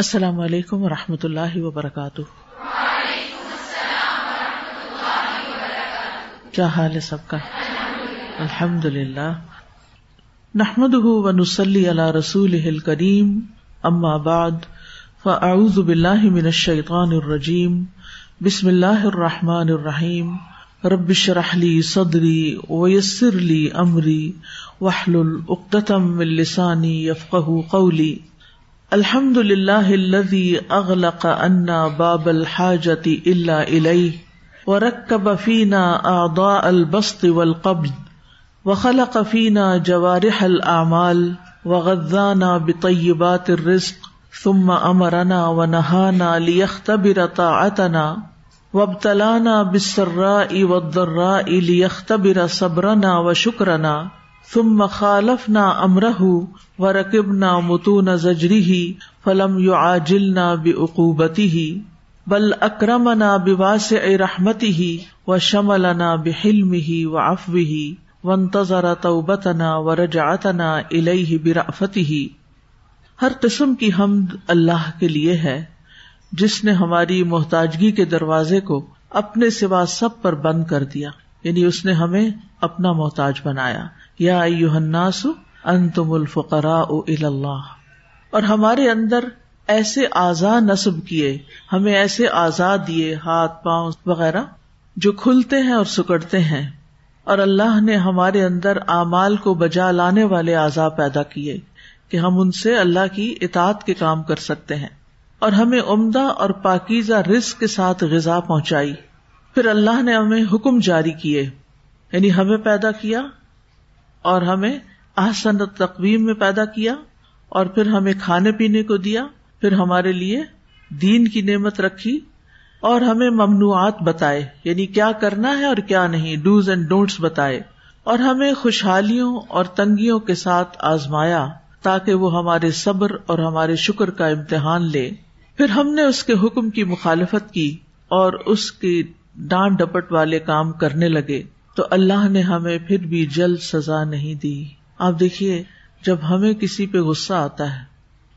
السلام علیکم ورحمۃ اللہ وبرکاتہ۔ کیا حال ہے سب کا؟ الحمد للہ نحمد ونسلی علی رسول کریم اما بعد، فاعوذ باللہ من الشیطان الرجیم، بسم اللہ الرحمن الرحیم۔ رب اشرح لی صدری ویسر لی امری، واحلل عقدۃ من لسانی قولی۔ الحمد لله الذي اغلق عنا باب الحاجة الا اليه وركب فينا اعضاء البسط والقبض وخلق فينا جوارح الاعمال وغذانا بطيبات الرزق ثم امرنا ونهانا ليختبر طاعتنا وابتلانا بالسراء والضراء ليختبر صبرنا وشكرنا ثم خالفنا امره وركبنا متون زجره فلم یو آجل نہ يعاجلنا بعقوبته بل اکرمنا بواسع رحمته وشملنا بحلمه وعفوه وانتظر توبتنا ورجعتنا الیہ برأفته ہر قسم کی حمد اللہ کے لیے ہے جس نے ہماری محتاجگی کے دروازے کو اپنے سوا سب پر بند کر دیا یعنی اس نے ہمیں اپنا محتاج بنایا یا الناس انتم الفقراء الی اللہ اور ہمارے اندر ایسے آزا نصب کیے، ہمیں ایسے آزاد دیے، ہاتھ، پاؤں وغیرہ، جو کھلتے ہیں اور سکڑتے ہیں۔ اور اللہ نے ہمارے اندر اعمال کو بجا لانے والے اعضاء پیدا کیے کہ ہم ان سے اللہ کی اطاعت کے کام کر سکتے ہیں۔ اور ہمیں عمدہ اور پاکیزہ رزق کے ساتھ غذا پہنچائی۔ پھر اللہ نے ہمیں حکم جاری کیے یعنی ہمیں پیدا کیا اور ہمیں احسن تقویم میں پیدا کیا اور پھر ہمیں کھانے پینے کو دیا، پھر ہمارے لیے دین کی نعمت رکھی اور ہمیں ممنوعات بتائے یعنی کیا کرنا ہے اور کیا نہیں ڈوز اینڈ ڈونٹس بتائے اور ہمیں خوشحالیوں اور تنگیوں کے ساتھ آزمایا تاکہ وہ ہمارے صبر اور ہمارے شکر کا امتحان لے۔ پھر ہم نے اس کے حکم کی مخالفت کی اور اس کی ڈانٹ ڈپٹ والے کام کرنے لگے۔ تو اللہ نے ہمیں پھر بھی جلد سزا نہیں دی۔ آپ دیکھیے، جب ہمیں کسی پہ غصہ آتا ہے،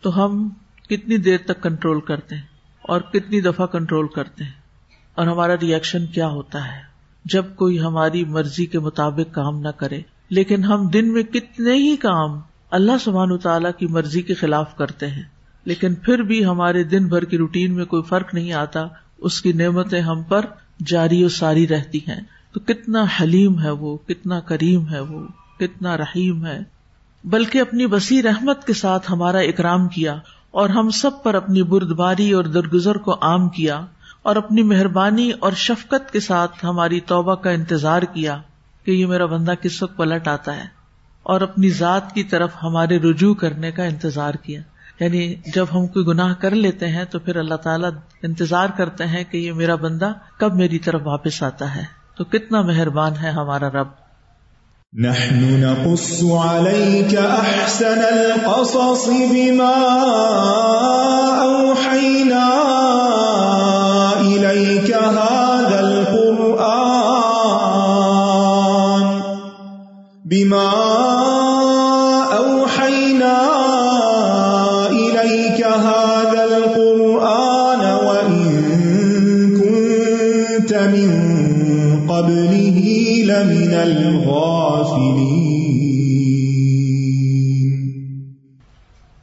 تو ہم کتنی دیر تک کنٹرول کرتے ہیں اور کتنی دفعہ کنٹرول کرتے ہیں۔ اور ہمارا ریئیکشن کیا ہوتا ہے؟ جب کوئی ہماری مرضی کے مطابق کام نہ کرے، لیکن ہم دن میں کتنے ہی کام اللہ سبحان تعالی کی مرضی کے خلاف کرتے ہیں، لیکن پھر بھی ہمارے دن بھر کی روٹین میں کوئی فرق نہیں آتا، اس کی نعمتیں ہم پر جاری و ساری رہتی ہیں۔ تو کتنا حلیم ہے وہ، کتنا کریم ہے وہ، کتنا رحیم ہے۔ بلکہ اپنی وسیع رحمت کے ساتھ ہمارا اکرام کیا اور ہم سب پر اپنی بردباری اور درگزر کو عام کیا اور اپنی مہربانی اور شفقت کے ساتھ ہماری توبہ کا انتظار کیا کہ یہ میرا بندہ کس وقت پلٹ آتا ہے۔ اور اپنی ذات کی طرف ہمارے رجوع کرنے کا انتظار کیا۔ یعنی جب ہم کوئی گناہ کر لیتے ہیں تو پھر اللہ تعالیٰ انتظار کرتے ہیں کہ یہ میرا بندہ کب میری طرف واپس آتا ہے۔ تو کتنا مہربان ہے ہمارا رب۔ نحن نقص عليك أحسن القصص بما أوحينا إليك هذا القرآن بما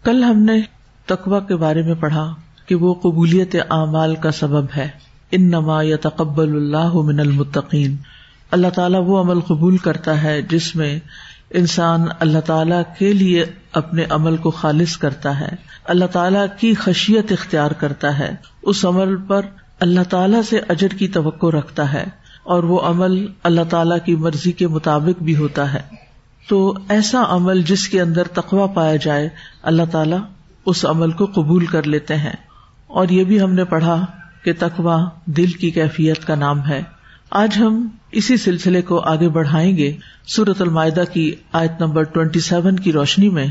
کل ہم نے تقوا کے بارے میں پڑھا کہ وہ قبولیت اعمال کا سبب ہے۔ ان نما یا تقبل اللہ من المتقین۔ اللہ تعالیٰ وہ عمل قبول کرتا ہے جس میں انسان اللہ تعالی کے لیے اپنے عمل کو خالص کرتا ہے۔ اللہ تعالیٰ کی خشیت اختیار کرتا ہے۔ اس عمل پر اللہ تعالیٰ سے اجر کی توقع رکھتا ہے اور وہ عمل اللہ تعالیٰ کی مرضی کے مطابق بھی ہوتا ہے۔ تو ایسا عمل جس کے اندر تقوا پایا جائے، اللہ تعالیٰ اس عمل کو قبول کر لیتے ہیں۔ اور یہ بھی ہم نے پڑھا کہ تقوا دل کی کیفیت کا نام ہے۔ آج ہم اسی سلسلے کو آگے بڑھائیں گے۔ سورت المائدہ کی آیت نمبر ٹوینٹی سیون کی روشنی میں۔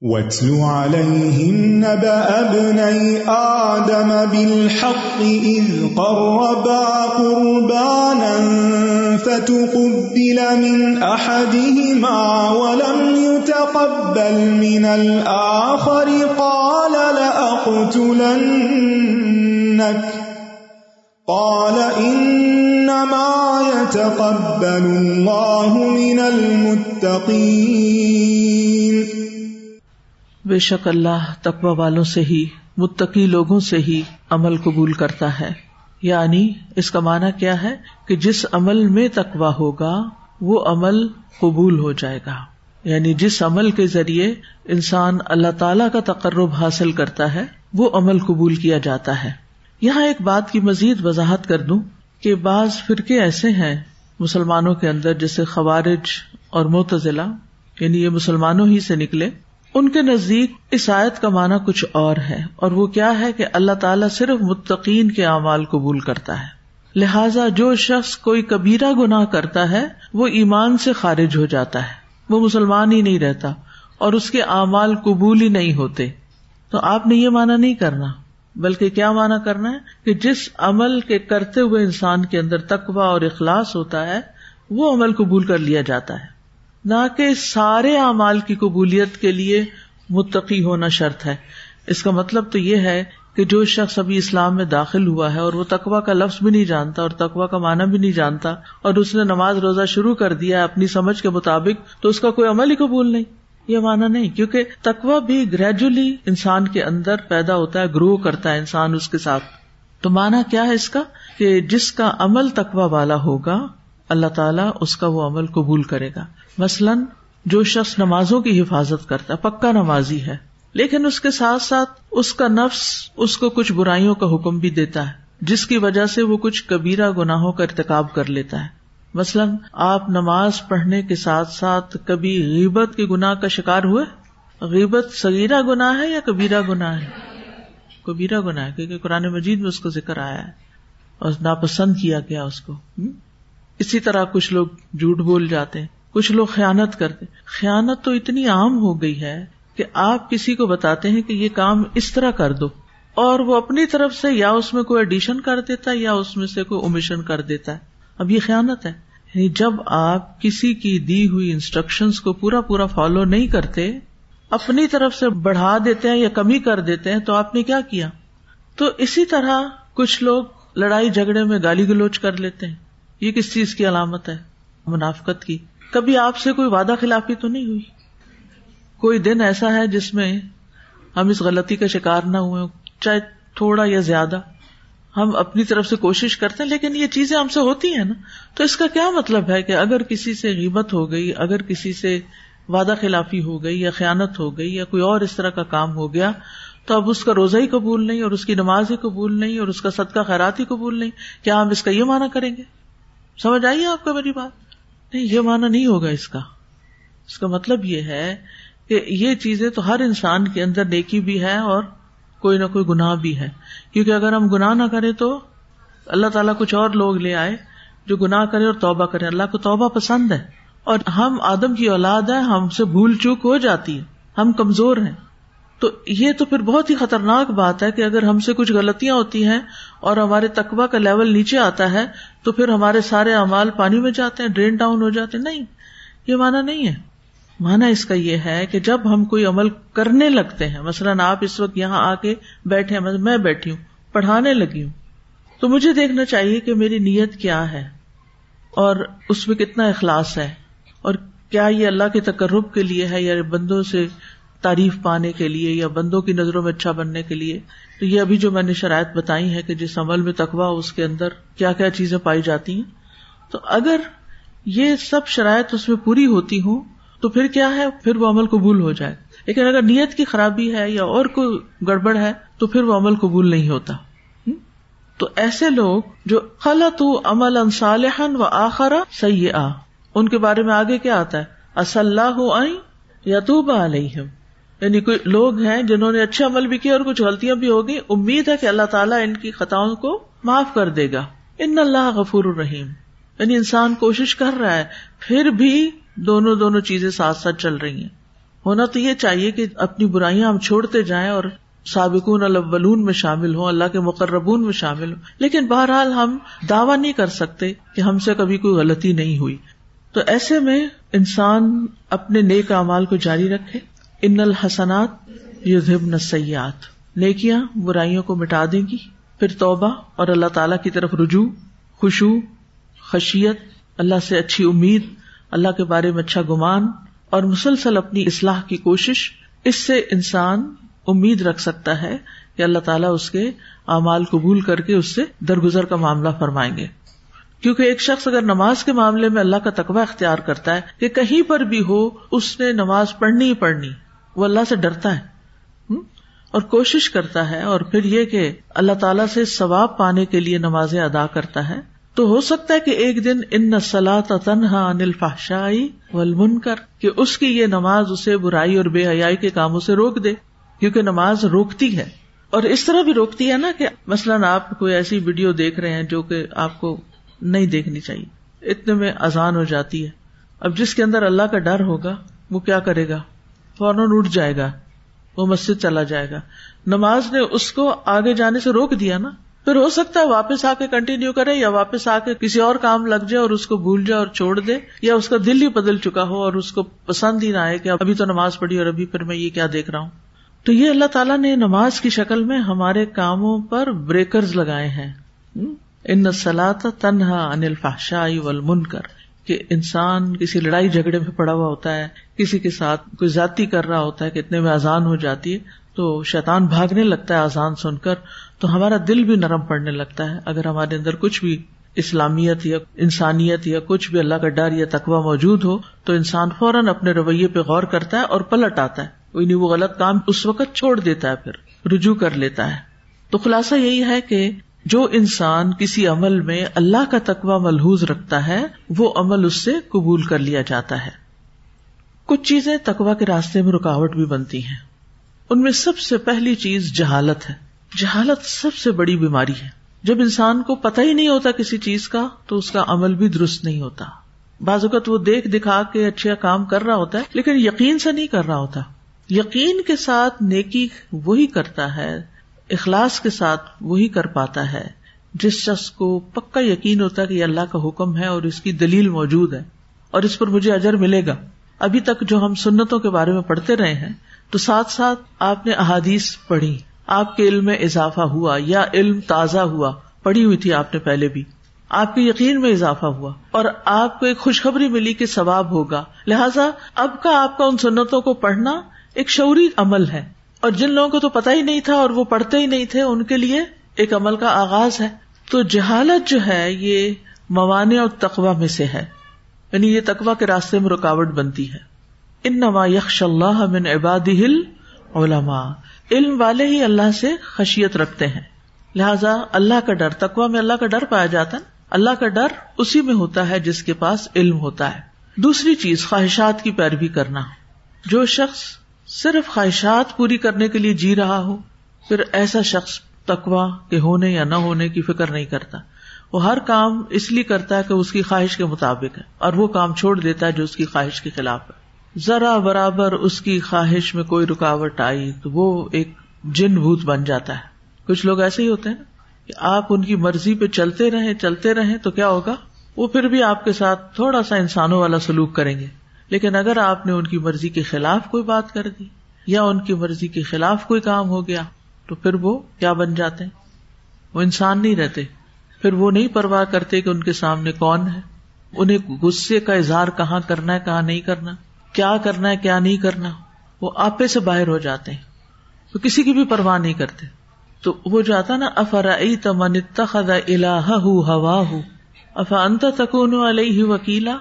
وَاتْلُ عَلَيْهِمْ نَبَأَ ابْنَيْ آدَمَ بِالْحَقِّ إِذْ قَرَّبَا قُرْبَانًا فَتُقُبِّلَ مِنْ أَحَدِهِمَا وَلَمْ يُتَقَبَّلْ مِنَ الْآخَرِ قَالَ لَأَقْتُلَنَّكَ. قال انما يتقبل الله من المتقين. بے شک اللہ تقوی والوں سے ہی، متقی لوگوں سے ہی عمل قبول کرتا ہے۔ یعنی اس کا معنی کیا ہے کہ جس عمل میں تقوی ہوگا، وہ عمل قبول ہو جائے گا۔ یعنی جس عمل کے ذریعے انسان اللہ تعالی کا تقرب حاصل کرتا ہے، وہ عمل قبول کیا جاتا ہے۔ یہاں ایک بات کی مزید وضاحت کر دوں کہ بعض فرقے ایسے ہیں مسلمانوں کے اندر، جیسے خوارج اور متضلا یعنی یہ مسلمانوں ہی سے نکلے۔ ان کے نزدیک اس آیت کا معنی کچھ اور ہے، اور وہ کیا ہے کہ اللہ تعالیٰ صرف متقین کے اعمال قبول کرتا ہے۔ لہذا جو شخص کوئی کبیرہ گناہ کرتا ہے، وہ ایمان سے خارج ہو جاتا ہے۔ وہ مسلمان ہی نہیں رہتا اور اس کے اعمال قبول ہی نہیں ہوتے۔ تو آپ نے یہ مانا نہیں کرنا، بلکہ کیا مانا کرنا ہے؟ کہ جس عمل کے کرتے ہوئے انسان کے اندر تقوا اور اخلاص ہوتا ہے، وہ عمل قبول کر لیا جاتا ہے۔ نہ کہ سارے اعمال کی قبولیت کے لیے متقی ہونا شرط ہے۔ اس کا مطلب تو یہ ہے کہ جو شخص ابھی اسلام میں داخل ہوا ہے اور وہ تقوا کا لفظ بھی نہیں جانتا اور تقوا کا معنی بھی نہیں جانتا اور اس نے نماز روزہ شروع کر دیا اپنی سمجھ کے مطابق، تو اس کا کوئی عمل ہی قبول نہیں۔ یہ مانا نہیں، کیونکہ تقوا بھی گریجولی انسان کے اندر پیدا ہوتا ہے گرو کرتا ہے انسان اس کے ساتھ۔ تو مانا کیا ہے اس کا؟ کہ جس کا عمل تقوا والا ہوگا، اللہ تعالیٰ اس کا وہ عمل قبول کرے گا۔ مثلاً جو شخص نمازوں کی حفاظت کرتا ہے، پکا نمازی ہے، لیکن اس کے ساتھ ساتھ اس کا نفس، اس کو کچھ برائیوں کا حکم بھی دیتا ہے، جس کی وجہ سے وہ کچھ کبیرہ گناہوں کا ارتقاب کر لیتا ہے۔ مثلاً آپ نماز پڑھنے کے ساتھ ساتھ کبھی غیبت کے گناہ کا شکار ہوئے؟ غیبت سگیرہ گنا ہے یا کبیرہ گنا ہے؟ کبیرہ گنا ہے، کیونکہ قرآن مجید میں اس کو ذکر آیا ہے اور ناپسند کیا گیا اس کو۔ اسی طرح کچھ لوگ جھوٹ بول جاتے ہیں۔ کچھ لوگ خیانت کرتے خیانت تو اتنی عام ہو گئی ہے کہ آپ کسی کو بتاتے ہیں کہ یہ کام اس طرح کر دو۔ اور وہ اپنی طرف سے یا اس میں کوئی ایڈیشن کر دیتا ہے یا اس میں سے کوئی اومیشن کر دیتا ہے۔ اب یہ خیالت ہے۔ یعنی جب آپ کسی کی دی ہوئی انسٹرکشن کو پورا پورا فالو نہیں کرتے، اپنی طرف سے بڑھا دیتے ہیں یا کمی کر دیتے ہیں، تو آپ نے کیا کیا؟ تو اسی طرح کچھ لوگ لڑائی جھگڑے میں گالی گلوچ کر لیتے ہیں۔ یہ کس چیز کی علامت ہے؟ منافقت کی۔ کبھی آپ سے کوئی وعدہ خلافی تو نہیں ہوئی؟ کوئی دن ایسا ہے جس میں ہم اس غلطی کا شکار نہ ہوئے چاہے تھوڑا یا زیادہ۔ ہم اپنی طرف سے کوشش کرتے ہیں، لیکن یہ چیزیں ہم سے ہوتی ہیں نا۔ تو اس کا کیا مطلب ہے کہ اگر کسی سے غیبت ہو گئی، اگر کسی سے وعدہ خلافی ہو گئی یا خیانت ہو گئی یا کوئی اور اس طرح کا کام ہو گیا، تو اب اس کا روزہ ہی قبول نہیں اور اس کی نماز ہی قبول نہیں اور اس کا صدقہ خیرات ہی قبول نہیں۔ کیا ہم اس کا یہ مانا کریں گے؟ سمجھ آئیے آپ کا میری بات؟ نہیں، یہ مانا نہیں ہوگا اس کا۔ اس کا مطلب یہ ہے کہ یہ چیزیں تو ہر انسان کے اندر نیکی بھی ہے اور کوئی نہ کوئی گناہ بھی ہے۔ کیونکہ اگر ہم گناہ نہ کریں تو اللہ تعالیٰ کچھ اور لوگ لے آئے جو گناہ کرے اور توبہ کرے اللہ کو توبہ پسند ہے۔ اور ہم آدم کی اولاد ہے ہم سے بھول چوک ہو جاتی ہے۔ ہم کمزور ہیں۔ تو یہ تو پھر بہت ہی خطرناک بات ہے کہ اگر ہم سے کچھ غلطیاں ہوتی ہیں اور ہمارے تقوا کا لیول نیچے آتا ہے تو پھر ہمارے سارے امال پانی میں جاتے ہیں، ڈرین ڈاؤن ہو جاتے ہیں۔ نہیں، یہ مانا نہیں ہے۔ مانا اس کا یہ ہے کہ جب ہم کوئی عمل کرنے لگتے ہیں، مثلاً آپ اس وقت یہاں آ کے بیٹھے میں بیٹھی ہوں، پڑھانے لگی ہوں، تو مجھے دیکھنا چاہیے کہ میری نیت کیا ہے اور اس میں کتنا اخلاص ہے اور کیا یہ اللہ کے تقرب کے لیے ہے یا بندوں سے تعریف پانے کے لیے یا بندوں کی نظروں میں اچھا بننے کے لیے، تو یہ ابھی جو میں نے شرائط بتائی ہے کہ جس عمل میں تقوا اس کے اندر کیا کیا چیزیں پائی جاتی ہیں، تو اگر یہ سب شرائط اس میں پوری ہوتی ہوں، تو پھر کیا ہے؟ پھر وہ عمل قبول ہو جائے۔ لیکن اگر نیت کی خرابی ہے یا اور کوئی گڑبڑ ہے، تو پھر وہ عمل قبول نہیں ہوتا۔ تو ایسے لوگ جو خلط عمل انصالحن و آخرا سی آ ان کے بارے میں آگے کیا آتا ہے؟ اسلح یا تو علیہم۔ یعنی کوئی لوگ ہیں جنہوں نے اچھے عمل بھی کیے اور کچھ غلطیاں بھی ہوگی، امید ہے کہ اللہ تعالیٰ ان کی خطاؤں کو معاف کر دے گا۔ ان اللہ غفور الرحیم۔ یعنی انسان کوشش کر رہا ہے، پھر بھی دونوں دونوں چیزیں ساتھ ساتھ چل رہی ہیں۔ ہونا تو یہ چاہیے کہ اپنی برائیاں ہم چھوڑتے جائیں اور سابقون الاولون میں شامل ہوں، اللہ کے مقربون میں شامل ہوں۔ لیکن بہرحال ہم دعوی نہیں کر سکتے کہ ہم سے کبھی کوئی غلطی نہیں ہوئی۔ تو ایسے میں انسان اپنے نیک اعمال کو جاری رکھے۔ ان الحسنات یذہبن السیئات۔ نیکیاں برائیوں کو مٹا دیں گی۔ پھر توبہ اور اللہ تعالی کی طرف رجوع، خوشو، خشیت، اللہ سے اچھی امید، اللہ کے بارے میں اچھا گمان اور مسلسل اپنی اصلاح کی کوشش، اس سے انسان امید رکھ سکتا ہے کہ اللہ تعالیٰ اس کے اعمال قبول کر کے اس سے درگزر کا معاملہ فرمائیں گے۔ کیونکہ ایک شخص اگر نماز کے معاملے میں اللہ کا تقوی اختیار کرتا ہے، کہ کہیں پر بھی ہو، اس نے نماز پڑھنی ہی پڑھنی۔ وہ اللہ سے ڈرتا ہے اور کوشش کرتا ہے، اور پھر یہ کہ اللہ تعالیٰ سے ثواب پانے کے لیے نماز ادا کرتا ہے۔ تو ہو سکتا ہے کہ ایک دن ان نسلا تنہا انل فاشائی ولمن کر کہ اس کی یہ نماز اسے برائی اور بے حیائی کے کاموں سے روک دے، کیونکہ نماز روکتی ہے۔ اور اس طرح بھی روکتی ہے نا کہ مثلاً آپ کوئی ایسی ویڈیو دیکھ رہے ہیں جو کہ آپ کو نہیں دیکھنی چاہیے۔ اتنے میں آزان ہو جاتی ہے۔ اب جس کے اندر اللہ کا ڈر ہوگا، وہ کیا کرے گا؟ فوراً اٹھ جائے گا، وہ مسجد چلا جائے گا۔ نماز نے اس کو آگے جانے سے روک دیا نا۔ پھر ہو سکتا ہے واپس آ کے کنٹینیو کرے یا واپس آ کے کسی اور کام لگ جائے اور اس کو بھول جائے اور چھوڑ دے یا اس کا دل ہی بدل چکا ہو اور اس کو پسند ہی نہ آئے کہ ابھی تو نماز پڑھی اور ابھی پھر میں یہ کیا دیکھ رہا ہوں۔ تو یہ اللہ تعالیٰ نے نماز کی شکل میں ہمارے کاموں پر بریکرز لگائے ہیں۔ ان سلاط تنہا انل فاشائی ول من کر کہ انسان کسی لڑائی جھگڑے میں پڑا ہوا ہوتا ہے کسی کے ساتھ کوئی ذاتی کر رہا ہوتا ہے کتنے میں آزان ہو جاتی ہے، تو شیطان بھاگنے لگتا ہے آزان سن کر، تو ہمارا دل بھی نرم پڑنے لگتا ہے۔ اگر ہمارے اندر کچھ بھی اسلامیت یا انسانیت یا کچھ بھی اللہ کا ڈر یا تقوی موجود ہو، تو انسان فوراً اپنے رویے پہ غور کرتا ہے اور پلٹ آتا ہے۔ یعنی وہ غلط کام اس وقت چھوڑ دیتا ہے، پھر رجوع کر لیتا ہے۔ تو خلاصہ یہی ہے کہ جو انسان کسی عمل میں اللہ کا تقوی ملحوظ رکھتا ہے، وہ عمل اس سے قبول کر لیا جاتا ہے۔ کچھ چیزیں تقوا کے راستے میں رکاوٹ بھی بنتی ہیں۔ ان میں سب سے پہلی چیز جہالت ہے۔ جہالت سب سے بڑی بیماری ہے۔ جب انسان کو پتہ ہی نہیں ہوتا کسی چیز کا، تو اس کا عمل بھی درست نہیں ہوتا۔ بعض اوقات وہ دیکھ دکھا کے اچھا کام کر رہا ہوتا ہے، لیکن یقین سے نہیں کر رہا ہوتا۔ یقین کے ساتھ نیکی وہی کرتا ہے، اخلاص کے ساتھ وہی کر پاتا ہے، جس شخص کو پکا یقین ہوتا ہے کہ یہ اللہ کا حکم ہے اور اس کی دلیل موجود ہے اور اس پر مجھے اجر ملے گا۔ ابھی تک جو ہم سنتوں کے بارے میں پڑھتے رہے ہیں، تو ساتھ ساتھ آپ نے احادیث پڑھی۔ آپ کے علم میں اضافہ ہوا یا علم تازہ ہوا، پڑھی ہوئی تھی آپ نے پہلے بھی۔ آپ کے یقین میں اضافہ ہوا اور آپ کو ایک خوشخبری ملی کہ ثواب ہوگا۔ لہذا اب کا آپ کا ان سنتوں کو پڑھنا ایک شعوری عمل ہے۔ اور جن لوگوں کو تو پتا ہی نہیں تھا اور وہ پڑھتے ہی نہیں تھے، ان کے لیے ایک عمل کا آغاز ہے۔ تو جہالت جو ہے، یہ موانے اور تقوا میں سے ہے۔ یعنی یہ تقوا کے راستے میں رکاوٹ بنتی ہے۔ ان نما یکش اللہ من عباد ہل علما علم والے ہی اللہ سے خشیت رکھتے ہیں۔ لہذا اللہ کا ڈر تقوا میں اللہ کا ڈر پایا جاتا ہے۔ اللہ کا ڈر اسی میں ہوتا ہے جس کے پاس علم ہوتا ہے۔ دوسری چیز، خواہشات کی پیروی کرنا۔ جو شخص صرف خواہشات پوری کرنے کے لیے جی رہا ہو، پھر ایسا شخص تقوا کے ہونے یا نہ ہونے کی فکر نہیں کرتا۔ وہ ہر کام اس لیے کرتا ہے کہ اس کی خواہش کے مطابق ہے اور وہ کام چھوڑ دیتا ہے جو اس کی خواہش کے خلاف ہے۔ ذرا برابر اس کی خواہش میں کوئی رکاوٹ آئی تو وہ ایک جن بھوت بن جاتا ہے۔ کچھ لوگ ایسے ہی ہوتے ہیں کہ آپ ان کی مرضی پہ چلتے رہے چلتے رہے تو کیا ہوگا؟ وہ پھر بھی آپ کے ساتھ تھوڑا سا انسانوں والا سلوک کریں گے۔ لیکن اگر آپ نے ان کی مرضی کے خلاف کوئی بات کر دی یا ان کی مرضی کے خلاف کوئی کام ہو گیا تو پھر وہ کیا بن جاتے ہیں؟ وہ انسان نہیں رہتے۔ پھر وہ نہیں پرواہ کرتے کہ ان کے سامنے کون ہے؟ انہیں غصے کا اظہار کہاں کرنا ہے، کہاں نہیں کرنا؟ کیا کرنا ہے، کیا نہیں کرنا؟ وہ آپے سے باہر ہو جاتے ہیں۔ تو کسی کی بھی پرواہ نہیں کرتے۔ تو وہ جو آتا نا افرا تمن خدا اللہ ہوا ہوں افا انت تکون علیہ وکیلا؟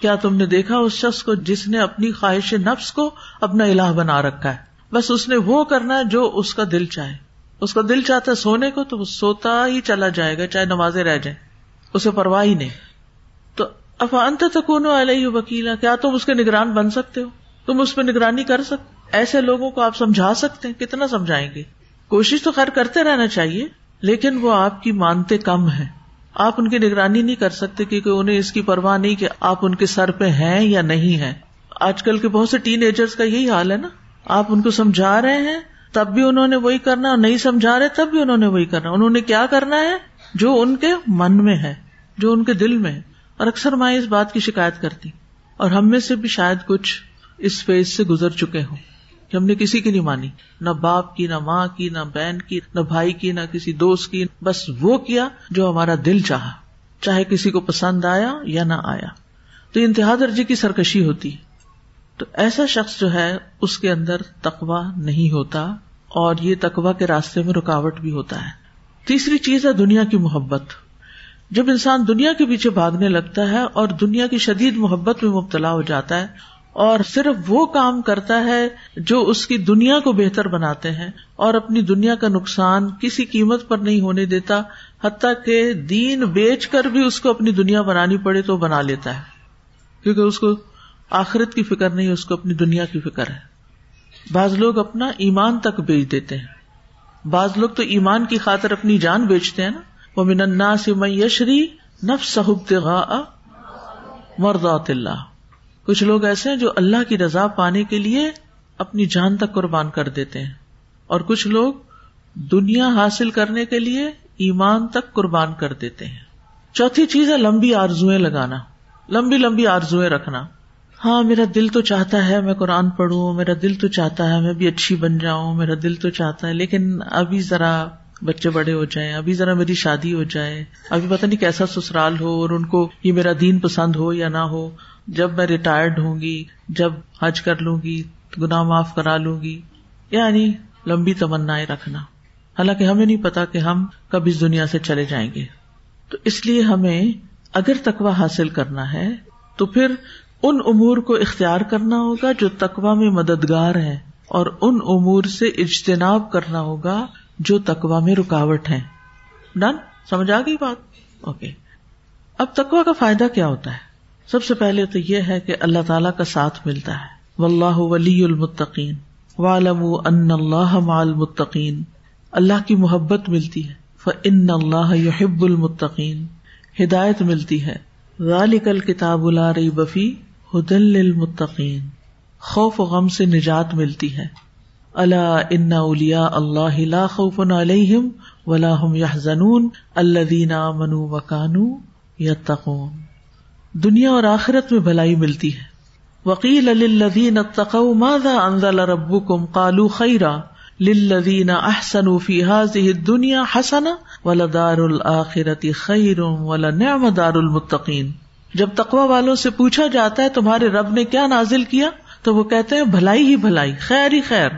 کیا تم نے دیکھا اس شخص کو جس نے اپنی خواہش نفس کو اپنا الہ بنا رکھا ہے؟ بس اس نے وہ کرنا ہے جو اس کا دل چاہے۔ اس کا دل چاہتا ہے سونے کو تو وہ سوتا ہی چلا جائے گا، چاہے نمازے رہ جائیں۔ اسے پرواہ ہی نہیں۔ تو افا انت تکون علیہ وکیلا، کیا تم اس کے نگران بن سکتے ہو؟ تم اس پہ نگرانی کر سکتے ایسے لوگوں کو آپ سمجھا سکتے ہیں؟ کتنا سمجھائیں گے؟ کوشش تو خیر کرتے رہنا چاہیے، لیکن وہ آپ کی مانتے کم ہے آپ ان کی نگرانی نہیں کر سکتے کیونکہ انہیں اس کی پرواہ نہیں کہ آپ ان کے سر پہ ہیں یا نہیں ہے آج کل کے بہت سے ٹین ایجرس کا یہی حال ہے نا۔ آپ ان کو سمجھا رہے ہیں تب بھی انہوں نے وہی کرنا اور نہیں سمجھا رہے، تب بھی انہوں نے وہی کرنا۔ انہوں نے کیا کرنا ہے؟ جو ان کے من میں ہے، جو ان کے دل میں ہے۔ اور اکثر مائیں اس بات کی شکایت کرتی۔ اور ہم میں سے بھی شاید کچھ اس فیز سے گزر چکے ہوں۔ کہ ہم نے کسی کی نہیں مانی۔ نہ باپ کی، نہ ماں کی، نہ بہن کی، نہ بھائی کی، نہ کسی دوست کی۔ بس وہ کیا جو ہمارا دل چاہا۔ چاہے کسی کو پسند آیا یا نہ آیا۔ تو انتہا درجے کی سرکشی ہوتی۔ تو ایسا شخص جو ہے، اس کے اندر تقوا نہیں ہوتا۔ اور یہ تقوا کے راستے میں رکاوٹ بھی ہوتا ہے۔ تیسری چیز ہے دنیا کی محبت۔ جب انسان دنیا کے پیچھے بھاگنے لگتا ہے اور دنیا کی شدید محبت میں مبتلا ہو جاتا ہے اور صرف وہ کام کرتا ہے جو اس کی دنیا کو بہتر بناتے ہیں اور اپنی دنیا کا نقصان کسی قیمت پر نہیں ہونے دیتا، حتیٰ کہ دین بیچ کر بھی اس کو اپنی دنیا بنانی پڑے تو بنا لیتا ہے۔ کیونکہ اس کو آخرت کی فکر نہیں، اس کو اپنی دنیا کی فکر ہے۔ بعض لوگ اپنا ایمان تک بیچ دیتے ہیں۔ بعض لوگ تو ایمان کی خاطر اپنی جان بیچتے ہیں نا۔ وہ من سے میشری نف صحب مرد اللہ کچھ لوگ ایسے ہیں جو اللہ کی رضا پانے کے لیے اپنی جان تک قربان کر دیتے ہیں۔ اور کچھ لوگ دنیا حاصل کرنے کے لیے ایمان تک قربان کر دیتے ہیں۔ چوتھی چیز ہے لمبی آرزویں لگانا۔ لمبی لمبی آرزویں رکھنا۔ ہاں میرا دل تو چاہتا ہے میں قرآن پڑھوں، میرا دل تو چاہتا ہے میں بھی اچھی بن جاؤں، میرا دل تو چاہتا ہے، لیکن ابھی ذرا بچے بڑے ہو جائیں، ابھی ذرا میری شادی ہو جائے، ابھی پتہ نہیں کیسا سسرال ہو اور ان کو یہ میرا دین پسند ہو یا نہ ہو، جب میں ریٹائرڈ ہوں گی، جب حج کر لوں گی گنا معاف کرا لوں گی یعنی لمبی تمنا رکھنا۔ حالانکہ ہمیں نہیں پتا کہ ہم کب اس دنیا سے چلے جائیں گے۔ تو اس لیے ہمیں اگر تقوا حاصل کرنا ہے، تو پھر ان امور کو اختیار کرنا ہوگا جو تقوا میں مددگار ہے اور ان امور سے اجتناب کرنا ہوگا جو تقوا میں رکاوٹ ہے ڈن سمجھ آ گئی بات؟ اوکے اب تقوا کا فائدہ کیا ہوتا ہے؟ سب سے پہلے تو یہ ہے کہ اللہ تعالیٰ کا ساتھ ملتا ہے۔ اللہ ولی المتقین۔ والم ان اللہ المتقین اللہ کی محبت ملتی ہے۔ فن اللہ یحب المتقین ہدایت ملتی ہے۔ ذالک الکتاب لا ریب بفی ہدل المتقین خوف و غم سے نجات ملتی ہے۔ اللہ ان اولیا اللہ لا خوف علیہم ولا هم يحزنون الذين آمنوا وكانوا يتقون دنیا اور آخرت میں بھلائی ملتی ہے۔ وکیل الدین تقو مادا انزل رب کم کالو للذین احسن فی هذه دنیا حسنا ولدار الآخرت خیر ولنعم دار المتقین۔ جب تقوا والوں سے پوچھا جاتا ہے تمہارے رب نے کیا نازل کیا، تو وہ کہتے ہیں، بھلائی ہی بھلائی، خیر ہی خیر۔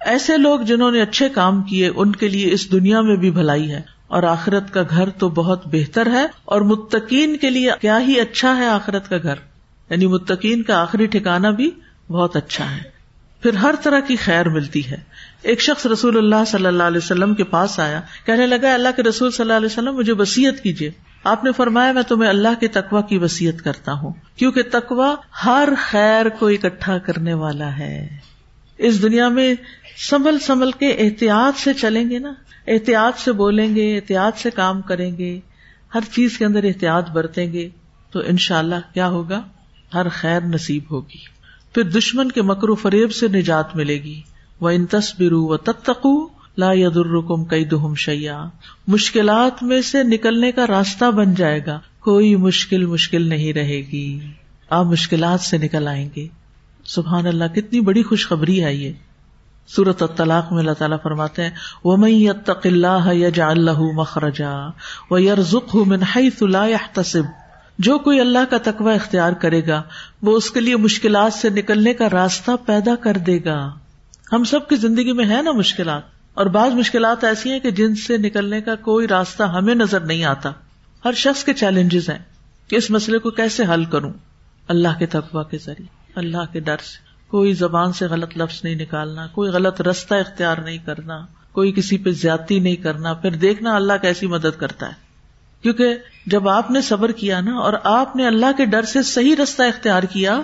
ایسے لوگ جنہوں نے اچھے کام کیے، ان کے لیے اس دنیا میں بھی بھلائی ہے۔ اور آخرت کا گھر تو بہت بہتر ہے، اور متقین کے لیے کیا ہی اچھا ہے آخرت کا گھر۔ یعنی متقین کا آخری ٹھکانا بھی بہت اچھا ہے۔ پھر ہر طرح کی خیر ملتی ہے۔ ایک شخص رسول اللہ صلی اللہ علیہ وسلم کے پاس آیا، کہنے لگا، اللہ کے رسول صلی اللہ علیہ وسلم، مجھے وسیعت کیجیے آپ نے فرمایا میں تمہیں اللہ کے تقوا کی وسیعت کرتا ہوں، کیونکہ تقوا ہر خیر کو اکٹھا کرنے والا ہے۔ اس دنیا میں سنبھل سنبھل کے احتیاط سے چلیں گے نا، احتیاط سے بولیں گے، احتیاط سے کام کریں گے، ہر چیز کے اندر احتیاط برتیں گے، تو ان شاء اللہ کیا ہوگا؟ ہر خیر نصیب ہوگی۔ پھر دشمن کے مکرو فریب سے نجات ملے گی۔ وہ ان تصبر و تتقو لا یدرکم کئی دہم شیا مشکلات میں سے نکلنے کا راستہ بن جائے گا۔ کوئی مشکل مشکل نہیں رہے گی۔ آپ مشکلات سے نکل آئیں گے۔ سبحان اللہ، کتنی بڑی خوشخبری ہے یہ۔ سورت الطلاق میں اللہ تعالیٰ فرماتے ہیں وہ میں اللہ یج اللہ مخرجا و یرزق من حیث لا جو کوئی اللہ کا تقوی اختیار کرے گا، وہ اس کے لیے مشکلات سے نکلنے کا راستہ پیدا کر دے گا۔ ہم سب کی زندگی میں ہے نا مشکلات؟ اور بعض مشکلات ایسی ہیں کہ جن سے نکلنے کا کوئی راستہ ہمیں نظر نہیں آتا۔ ہر شخص کے چیلنجز ہیں کہ اس مسئلے کو کیسے حل کروں؟ اللہ کے تقوا کے ذریعے، اللہ کے ڈر سے۔ کوئی زبان سے غلط لفظ نہیں نکالنا، کوئی غلط رستہ اختیار نہیں کرنا، کوئی کسی پہ زیادتی نہیں کرنا، پھر دیکھنا اللہ کیسی مدد کرتا ہے۔ کیونکہ جب آپ نے صبر کیا نا اور آپ نے اللہ کے ڈر سے صحیح رستہ اختیار کیا،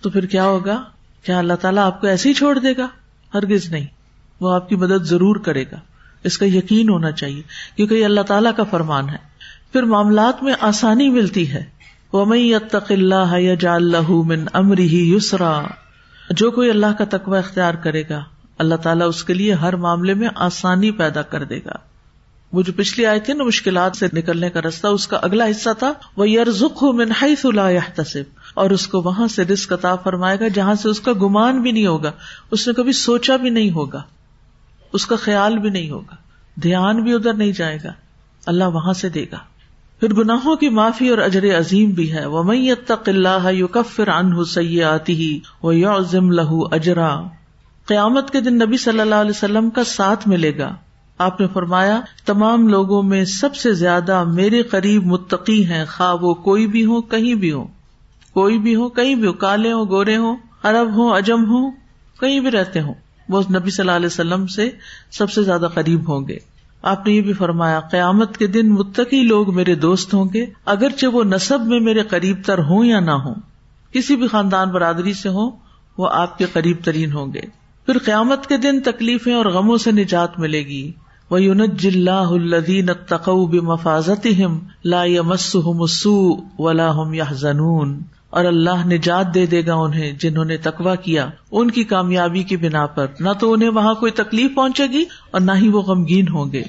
تو پھر کیا ہوگا؟ کیا اللہ تعالیٰ آپ کو ایسے ہی چھوڑ دے گا؟ ہرگز نہیں۔ وہ آپ کی مدد ضرور کرے گا۔ اس کا یقین ہونا چاہیے، کیونکہ یہ اللہ تعالیٰ کا فرمان ہے۔ پھر معاملات میں آسانی ملتی ہے۔ وہ من یسرا جو کوئی اللہ کا تقوی اختیار کرے گا، اللہ تعالیٰ اس کے لیے ہر معاملے میں آسانی پیدا کر دے گا۔ وہ جو پچھلی آئے تھے نا مشکلات سے نکلنے کا راستہ اس کا اگلا حصہ تھا وہ یرزق تصب اور اس کو وہاں سے رسک عطا فرمائے گا، جہاں سے اس کا گمان بھی نہیں ہوگا، اس نے کبھی سوچا بھی نہیں ہوگا۔ اس کا خیال بھی نہیں ہوگا، دھیان بھی ادھر نہیں جائے گا، اللہ وہاں سے دے گا۔ پھر گناہوں کی معافی اور اجر عظیم بھی ہے۔ وہ میتق اللہ یو کفر ان سی آتی ہی وہ یوزم لہو اجرا قیامت کے دن نبی صلی اللہ علیہ وسلم کا ساتھ ملے گا۔ آپ نے فرمایا، تمام لوگوں میں سب سے زیادہ میرے قریب متقی ہیں، خواہ وہ کوئی بھی ہو کہیں بھی ہو کوئی بھی ہو کہیں بھی ہو کالے ہو گورے ہو ارب ہو اجم ہو کہیں بھی رہتے ہوں۔ وہ نبی صلی اللہ علیہ وسلم سے سب سے زیادہ قریب ہوں گے۔ آپ نے یہ بھی فرمایا، قیامت کے دن متقی لوگ میرے دوست ہوں گے، اگرچہ وہ نصب میں میرے قریب تر ہوں یا نہ ہوں۔ کسی بھی خاندان برادری سے ہوں، وہ آپ کے قریب ترین ہوں گے۔ پھر قیامت کے دن تکلیفیں اور غموں سے نجات ملے گی۔ وہ یونج اللہ الدین تقو بفاظت لا مسو ولا یا زنون اور اللہ نجات دے دے گا انہیں جنہوں نے تقوا کیا۔ ان کی کامیابی کی بنا پر نہ تو انہیں وہاں کوئی تکلیف پہنچے گی اور نہ ہی وہ غمگین ہوں گے۔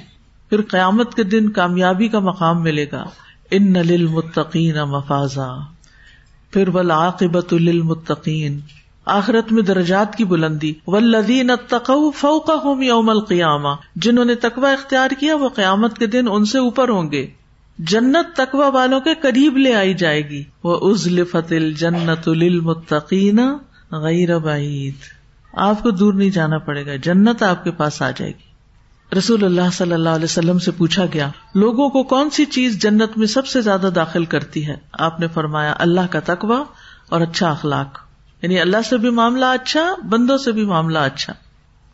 پھر قیامت کے دن کامیابی کا مقام ملے گا۔ ان نل متقین مفاذا پھر ولاقبت المتقین آخرت میں درجات کی بلندی۔ ولدین تقو فوقا ہوم یوم القیامہ۔ جنہوں نے تقوا اختیار کیا وہ قیامت کے دن ان سے اوپر ہوں گے۔ جنت تقوا والوں کے قریب لے آئی جائے گی۔ وہ ازل فتل جنت المتقین غیر بعید آپ کو دور نہیں جانا پڑے گا، جنت آپ کے پاس آ جائے گی۔ رسول اللہ صلی اللہ علیہ وسلم سے پوچھا گیا، لوگوں کو کون سی چیز جنت میں سب سے زیادہ داخل کرتی ہے؟ آپ نے فرمایا، اللہ کا تقوا اور اچھا اخلاق۔ یعنی اللہ سے بھی معاملہ اچھا بندوں سے بھی معاملہ اچھا۔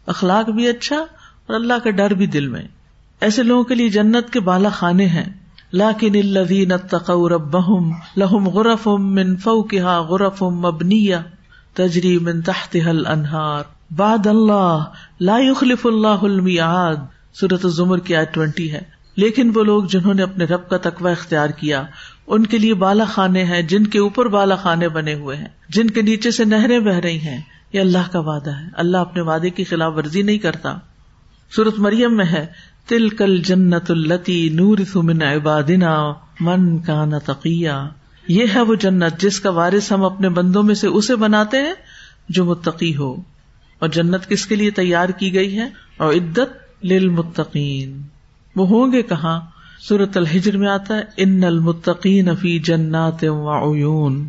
اخلاق بھی اچھا اور اللہ کا ڈر بھی دل میں۔ ایسے لوگوں کے لیے جنت کے بالا خانے ہیں۔ لاکن الذین اتقوا ربهم لهم غرف من فوقها غرف مبنیہ تجری من تحتها الانہار. بعد اللہ لا يخلف اللہ المیعاد. سورۃ الزمر کی آیت 20 ہے. لیکن وہ لوگ جنہوں نے اپنے رب کا تقوی اختیار کیا، ان کے لیے بالا خانے ہیں، جن کے اوپر بالا خانے بنے ہوئے ہیں، جن کے نیچے سے نہریں بہ رہی ہیں، یہ اللہ کا وعدہ ہے۔ اللہ اپنے وعدے کی خلاف ورزی نہیں کرتا۔ سورت مریم میں ہے تل کل جنت التی نور سمن عبادنا من کا نتقیا یہ ہے وہ جنت جس کا وارث ہم اپنے بندوں میں سے اسے بناتے ہیں جو متقی ہو۔ اور جنت کس کے لیے تیار کی گئی ہے؟ اور عدت للمتقین۔ وہ ہوں گے کہاں؟ سورت الحجر میں آتا ہے، ان المتقین فی جنات وعیون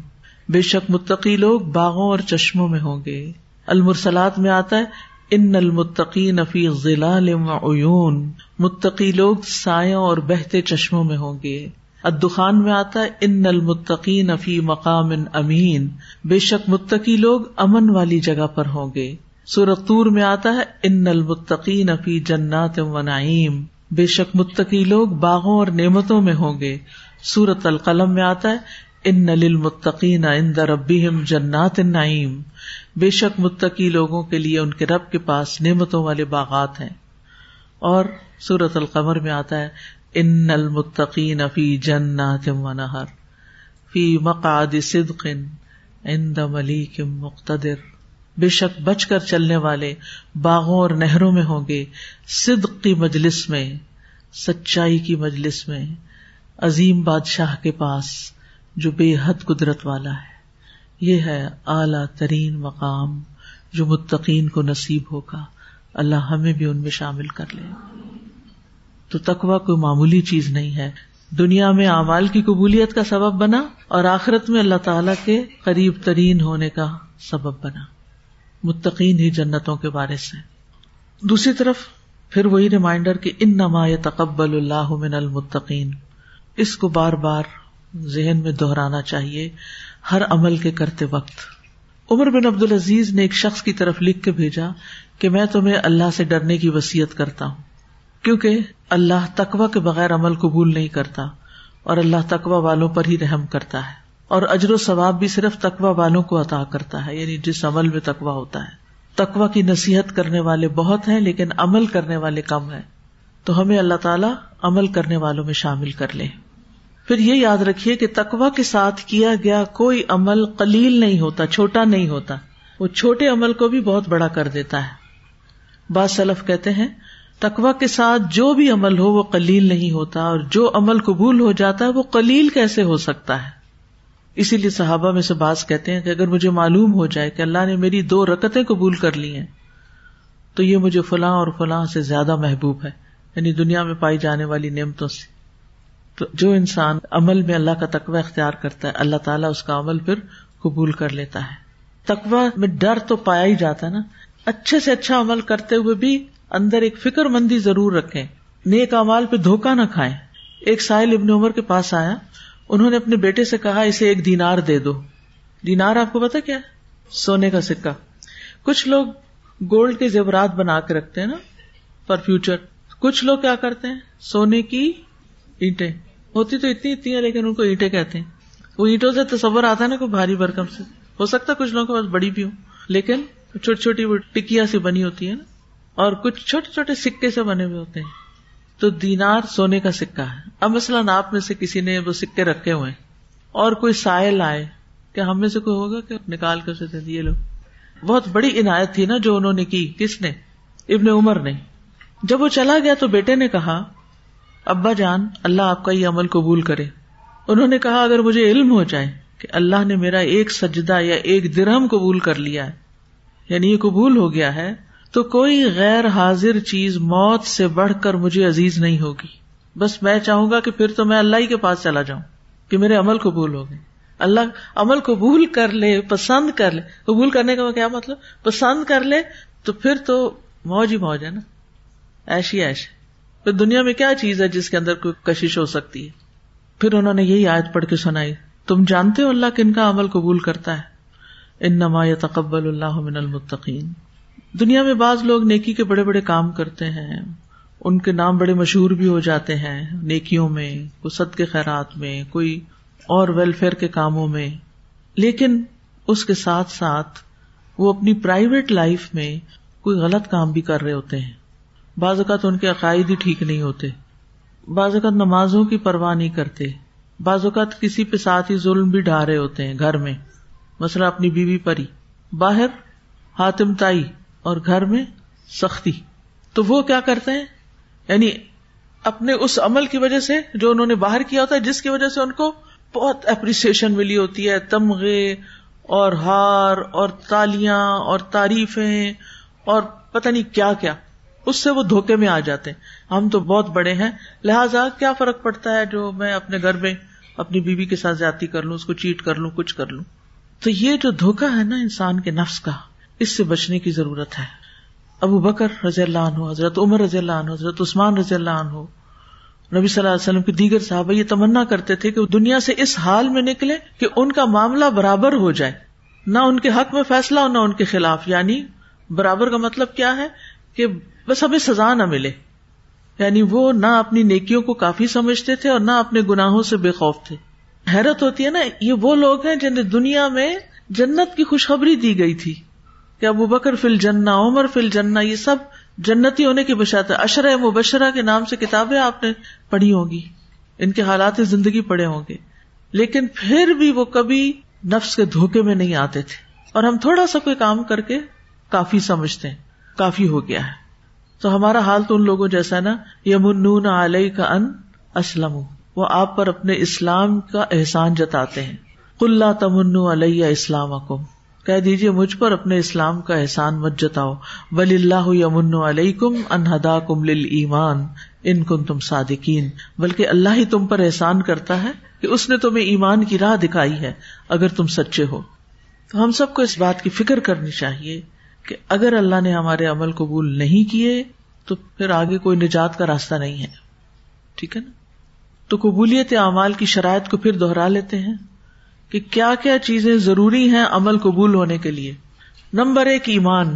بے شک متقی لوگ باغوں اور چشموں میں ہوں گے۔ المرسلات میں آتا ہے ان المتقی نفی ضلع عیون، متقی لوگ سایوں اور بہتے چشموں میں ہوں گے۔ ادخان میں آتا ہے، ان المتقی نفی مقام امین۔ بے شک متقی لوگ امن والی جگہ پر ہوں گے۔ سورتور میں آتا ہے، ان المتقی نفی جنات و نعیم۔ بے شک متقی لوگ باغوں اور نعمتوں میں ہوں گے۔ سورت القلم میں آتا ہے، ان نل متقین ان ربیم جنات نعیم۔ بے شک متقی لوگوں کے لیے ان کے رب کے پاس نعمتوں والے باغات ہیں۔ اور سورت القمر میں آتا ہے ان المتقین فی جنات و نہر فی مقعد صدق عند ملیک مقتدر۔ بے شک بچ کر چلنے والے باغوں اور نہروں میں ہوں گے۔ صدق کی مجلس میں، سچائی کی مجلس میں، عظیم بادشاہ کے پاس جو بے حد قدرت والا ہے۔ یہ ہے اعلی ترین مقام جو متقین کو نصیب ہوگا۔ اللہ ہمیں بھی ان میں شامل کر لے۔ تو تقوا کوئی معمولی چیز نہیں ہے۔ دنیا میں اعمال کی قبولیت کا سبب بنا اور آخرت میں اللہ تعالی کے قریب ترین ہونے کا سبب بنا۔ متقین ہی جنتوں کے بارے سے دوسری طرف پھر وہی ریمائنڈر کہ ان نما تقبل اللہ من المتقین۔ اس کو بار بار ذہن میں دہرانا چاہیے۔ ہر عمل کے کرتے وقت۔ عمر بن عبد العزیز نے ایک شخص کی طرف لکھ کے بھیجا کہ میں تمہیں اللہ سے ڈرنے کی وسیعت کرتا ہوں، کیونکہ اللہ تقوا کے بغیر عمل قبول نہیں کرتا اور اللہ تقوا والوں پر ہی رحم کرتا ہے۔ اور اجر و ثواب بھی صرف تقوا والوں کو عطا کرتا ہے یعنی جس عمل میں تقوا ہوتا ہے۔ تقوا کی نصیحت کرنے والے بہت ہیں، لیکن عمل کرنے والے کم ہیں۔ تو ہمیں اللہ تعالیٰ عمل کرنے والوں میں شامل کر لے۔ پھر یہ یاد رکھیے کہ تقوا کے ساتھ کیا گیا کوئی عمل قلیل نہیں ہوتا، چھوٹا نہیں ہوتا۔ وہ چھوٹے عمل کو بھی بہت بڑا کر دیتا ہے۔ بعض سلف کہتے ہیں تقوا کے ساتھ جو بھی عمل ہو وہ قلیل نہیں ہوتا اور جو عمل قبول ہو جاتا ہے وہ قلیل کیسے ہو سکتا ہے؟ اسی لیے صحابہ میں سے باز کہتے ہیں کہ اگر مجھے معلوم ہو جائے کہ اللہ نے میری دو رکتیں قبول کر لی ہیں، تو یہ مجھے فلاں اور فلاں سے زیادہ محبوب ہے یعنی دنیا میں پائی جانے والی نعمتوں سے۔ تو جو انسان عمل میں اللہ کا تقوی اختیار کرتا ہے، اللہ تعالیٰ اس کا عمل پھر قبول کر لیتا ہے۔ تقوی میں ڈر تو پایا ہی جاتا ہے نا۔ اچھے سے اچھا عمل کرتے ہوئے بھی اندر ایک فکر مندی ضرور رکھے نیک امال پہ دھوکا نہ کھائے ایک سائل ابن عمر کے پاس آیا۔ انہوں نے اپنے بیٹے سے کہا، اسے ایک دینار دے دو۔ دینار آپ کو پتا کیا سونے کا سکہ۔ کچھ لوگ گولڈ کے زیورات بنا کے رکھتے ہیں نا فار فیوچر۔ کچھ لوگ کیا کرتے ہیں؟ سونے کی اینٹیں ہوتی تو اتنی اتنی ہے لیکن ان کو اینٹیں کہتے ہیں۔ وہ اینٹوں سے تصور آتا ہے نا کوئی بھاری برکم سے۔ ہو سکتا ہے کچھ لوگوں کے پاس بڑی بھی ہو لیکن چھوٹی چھوٹی وہ ٹکیا سی بنی ہوتی ہے نا۔ اور کچھ چھوٹے چھوٹے سکے سے بنے ہوئے ہوتے ہیں۔ تو دینار سونے کا سکہ ہے۔ اب مثلاً آپ میں سے کسی نے وہ سکے رکھے ہوئے اور کوئی سائل آئے کیا ہم میں سے کوئی ہوگا کہ نکال کر اسے دیے لوگ بہت بڑی عنایت تھی نا جو انہوں نے کی، کس نے؟ ابن عمر نے۔ جب وہ چلا گیا تو بیٹے نے کہا ابا جان، اللہ آپ کا یہ عمل قبول کرے۔ انہوں نے کہا، اگر مجھے علم ہو جائے کہ اللہ نے میرا ایک سجدہ یا ایک درہم قبول کر لیا ہے یعنی یہ قبول ہو گیا ہے، تو کوئی غیر حاضر چیز موت سے بڑھ کر مجھے عزیز نہیں ہوگی۔ بس میں چاہوں گا کہ پھر تو میں اللہ ہی کے پاس چلا جاؤں، کہ میرے عمل قبول ہو گئے۔ اللہ عمل قبول کر لے، پسند کر لے۔ قبول کرنے کا کیا مطلب؟ پسند کر لے تو پھر تو موج ہی موج ہے نا۔ ایشی ایش۔ پھر دنیا میں کیا چیز ہے جس کے اندر کوئی کشش ہو سکتی ہے؟ پھر انہوں نے یہی آیت پڑھ کے سنائی، تم جانتے ہو اللہ کن کا عمل قبول کرتا ہے؟ ان نما تقبل اللہ من المتقین۔ دنیا میں بعض لوگ نیکی کے بڑے بڑے کام کرتے ہیں، ان کے نام بڑے مشہور بھی ہو جاتے ہیں، نیکیوں میں، کوئی صد کے خیرات میں، کوئی اور ویلفیئر کے کاموں میں۔ لیکن اس کے ساتھ ساتھ وہ اپنی پرائیویٹ لائف میں کوئی غلط کام بھی کر رہے ہوتے ہیں۔ بعض اوقات ان کے عقائد ہی ٹھیک نہیں ہوتے۔ بعض اوقات نمازوں کی پرواہ نہیں کرتے۔ بعض اوقات کسی پہ ساتھ ہی ظلم بھی ڈھا رہے ہوتے ہیں گھر میں۔ مسئلہ اپنی بیوی پر ہی۔ باہر ہاتم تائی اور گھر میں سختی۔ تو وہ کیا کرتے ہیں؟ یعنی اپنے اس عمل کی وجہ سے جو انہوں نے باہر کیا ہوتا ہے، جس کی وجہ سے ان کو بہت اپریسیشن ملی ہوتی ہے۔ تمغے اور ہار اور تالیاں اور تعریفیں اور پتہ نہیں کیا کیا۔ اس سے وہ دھوکے میں آ جاتے ہیں۔ ہم تو بہت بڑے ہیں، لہٰذا کیا فرق پڑتا ہے جو میں اپنے گھر میں اپنی بیوی کے ساتھ زیادتی کر لوں، اس کو چیٹ کر لوں، کچھ کر لوں؟ تو یہ جو دھوکا ہے نا انسان کے نفس کا، اس سے بچنے کی ضرورت ہے۔ ابو بکر رضی اللہ عنہ، حضرت عمر رضی اللہ عنہ، حضرت عثمان رضی اللہ عنہ، نبی صلی اللہ علیہ وسلم کے دیگر صحابہ یہ تمنا کرتے تھے کہ دنیا سے اس حال میں نکلے کہ ان کا معاملہ برابر ہو جائے۔ نہ ان کے حق میں فیصلہ ہو نہ ان کے خلاف۔ یعنی برابر کا مطلب کیا ہے؟ کہ بس ہمیں سزا نہ ملے۔ یعنی وہ نہ اپنی نیکیوں کو کافی سمجھتے تھے اور نہ اپنے گناہوں سے بے خوف تھے۔ حیرت ہوتی ہے نا، یہ وہ لوگ ہیں جنہیں دنیا میں جنت کی خوشخبری دی گئی تھی۔ کہ ابو بکر فل جنا عمر فل جنا یہ سب جنتی ہونے کی بشات اشر مبشرہ کے نام سے کتابیں آپ نے پڑھی ہوگی ان کے حالات زندگی پڑے ہوں گے۔ لیکن پھر بھی وہ کبھی نفس کے دھوکے میں نہیں آتے تھے۔ اور ہم تھوڑا سا کوئی کام کر کے کافی سمجھتے ہیں۔ کافی ہو گیا ہے۔ تو ہمارا حال تو ان لوگوں جیسا نا یمن علیہ کا ان اسلم وہ آپ پر اپنے اسلام کا احسان جتاتے ہیں۔ کل تمن علیہ اسلام اکم کہہ دیجیے مجھ پر اپنے اسلام کا احسان مت جتاؤ۔ ولی اللہ یمن علیہ کم انہدا کم ایمان ان کن تم صادقین۔ بلکہ اللہ ہی تم پر احسان کرتا ہے کہ اس نے تمہیں ایمان کی راہ دکھائی ہے، اگر تم سچے ہو۔ تو ہم سب کو اس بات کی فکر کرنی چاہیے۔ کہ اگر اللہ نے ہمارے عمل قبول نہیں کیے، تو پھر آگے کوئی نجات کا راستہ نہیں ہے۔ ٹھیک ہے نا؟ تو قبولیت اعمال کی شرائط کو پھر دوہرا لیتے ہیں کہ کیا کیا چیزیں ضروری ہیں عمل قبول ہونے کے لیے۔ نمبر ایک، ایمان۔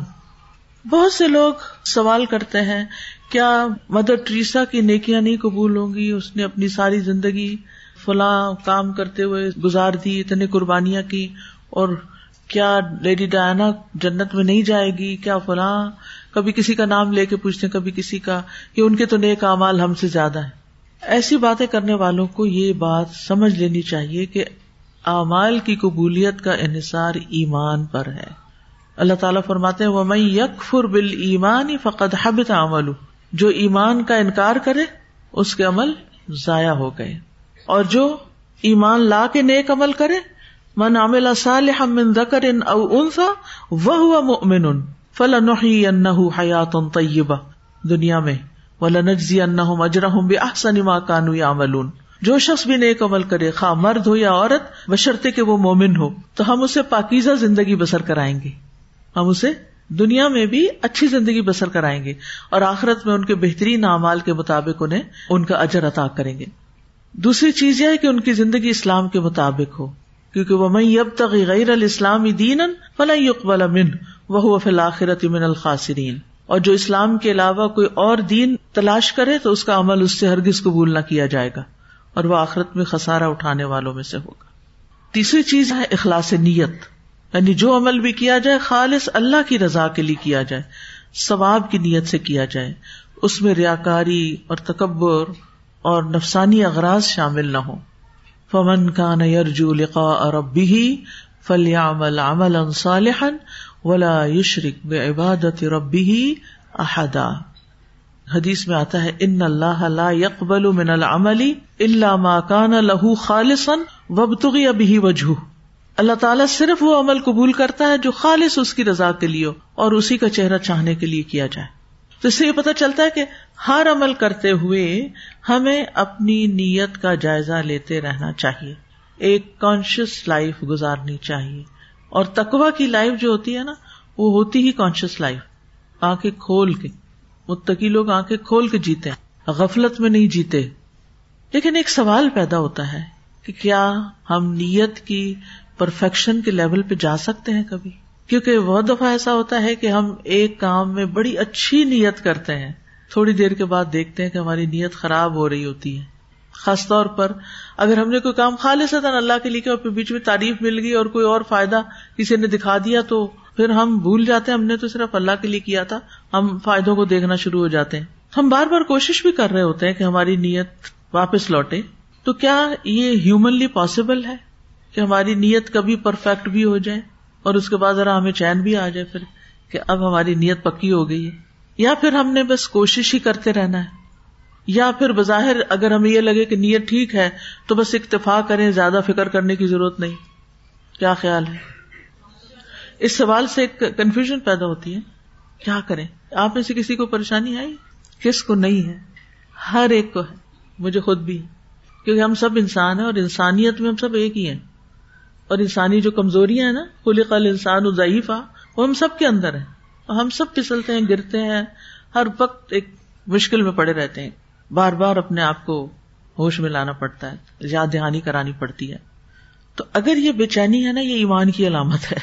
بہت سے لوگ سوال کرتے ہیں، کیا مدر ٹریسا کی نیکیاں نہیں قبول ہوں گی؟ اس نے اپنی ساری زندگی فلاں کام کرتے ہوئے گزار دی، اتنے قربانیاں کی، اور کیا لیڈی ڈائنا جنت میں نہیں جائے گی؟ کیا فلاں؟ کبھی کسی کا نام لے کے پوچھتے کبھی کسی کا، کہ ان کے تو نیک امال ہم سے زیادہ ہے ایسی باتیں کرنے والوں کو یہ بات سمجھ لینی چاہیے کہ اعمال کی قبولیت کا انحصار ایمان پر ہے۔ اللہ تعالیٰ فرماتے وہ میں یک فر بل ایمان فقط حبت عمل جو ایمان کا انکار کرے، اس کے عمل ضائع ہو گئے۔ اور جو ایمان لا کے نیک عمل کرے من عمل صالحا من ذکر او انثى وهو مؤمن. فلنحيينه حياه طيبه دنیا میں وَلَنَجْزِيَنَّهُمْ أَجْرَهُمْ بِأَحْسَنِ مَا كَانُوا يَعْمَلُونَ جو شخص بھی نیک عمل کرے، خواہ مرد ہو یا عورت، بشرطے کہ وہ مومن ہو، تو ہم اسے پاکیزہ زندگی بسر کرائیں گے۔ ہم اسے دنیا میں بھی اچھی زندگی بسر کرائیں گے اور آخرت میں ان کے بہترین اعمال کے مطابق انہیں ان کا اجر عطا کریں گے۔ دوسری چیز یہ ہے کہ ان کی زندگی اسلام کے مطابق ہو۔ کیونکہ وہ میں اب تک غیر الاسلام دین فلاں اقبال امن وہ فی الآخرت من الخاصرین اور جو اسلام کے علاوہ کوئی اور دین تلاش کرے تو اس کا عمل اس سے ہرگز قبول نہ کیا جائے گا اور وہ آخرت میں خسارا اٹھانے والوں میں سے ہوگا۔ تیسری چیز ہے اخلاص نیت یعنی جو عمل بھی کیا جائے خالص اللہ کی رضا کے لیے کیا جائے، ثواب کی نیت سے کیا جائے، اس میں ریا کاری اور تکبر اور نفسانی اغراض شامل نہ ہو فمن کا نیرجو لقا ربی فلیامل عمل صالحا ولا یشرک بے عبادت ربی احدا حدیث میں آتا ہے ان اللہ لا يقبل من العمل الا ما كان له خالصا وابتغي به وجهه۔ اللہ تعالیٰ صرف وہ عمل قبول کرتا ہے جو خالص اس کی رضا کے لیے اور اسی کا چہرہ چاہنے کے لیے کیا جائے۔ تو اس سے یہ پتا چلتا ہے کہ ہر عمل کرتے ہوئے ہمیں اپنی نیت کا جائزہ لیتے رہنا چاہیے۔ ایک کانشیس لائف گزارنی چاہیے۔ اور تکوا کی لائف جو ہوتی ہے نا، وہ ہوتی ہی کانشیس لائف آنکھیں کھول کے۔ متقی لوگ آنکھیں کھول کے جیتے غفلت میں نہیں جیتے۔ لیکن ایک سوال پیدا ہوتا ہے کہ کیا ہم نیت کی پرفیکشن کے لیول پہ جا سکتے ہیں کبھی؟ کیونکہ بہت دفعہ ایسا ہوتا ہے کہ ہم ایک کام میں بڑی اچھی نیت کرتے ہیں۔ تھوڑی دیر کے بعد دیکھتے ہیں کہ ہماری نیت خراب ہو رہی ہوتی ہے۔ خاص طور پر اگر ہم نے کوئی کام خالص اللہ کے لیے اور بیچ میں تعریف مل گئی اور کوئی اور فائدہ کسی نے دکھا دیا تو پھر ہم بھول جاتے ہیں، ہم نے تو صرف اللہ کے لیے کیا تھا، ہم فائدوں کو دیکھنا شروع ہو جاتے ہیں۔ ہم بار بار کوشش بھی کر رہے ہوتے ہیں کہ ہماری نیت واپس لوٹے۔ تو کیا یہ ہیومنلی پاسبل ہے کہ ہماری نیت کبھی پرفیکٹ بھی ہو جائے اور اس کے بعد ذرا ہمیں چین بھی آ جائے پھر کہ اب ہماری نیت پکی ہو گئی ہے؟ یا پھر ہم نے بس کوشش ہی کرتے رہنا ہے۔ یا پھر بظاہر اگر ہمیں یہ لگے کہ نیت ٹھیک ہے، تو بس اکتفا کریں، زیادہ فکر کرنے کی ضرورت نہیں۔ کیا خیال ہے؟ اس سوال سے ایک کنفیوژن پیدا ہوتی ہے۔ کیا کریں؟ آپ میں سے کسی کو پریشانی آئی؟ کس کو نہیں ہے؟ ہر ایک کو ہے، مجھے خود بھی۔ کیونکہ ہم سب انسان ہیں اور انسانیت میں ہم سب ایک ہی ہیں۔ اور انسانی جو کمزوریاں ہیں نا کل قل انسان ضعیفہ وہ ہم سب کے اندر ہے ہم سب پھسلتے ہیں، گرتے ہیں، ہر وقت ایک مشکل میں پڑے رہتے ہیں۔ بار بار اپنے آپ کو ہوش میں لانا پڑتا ہے، یاد دہانی کرانی پڑتی ہے۔ تو اگر یہ بے چینی ہے نا، یہ ایمان کی علامت ہے۔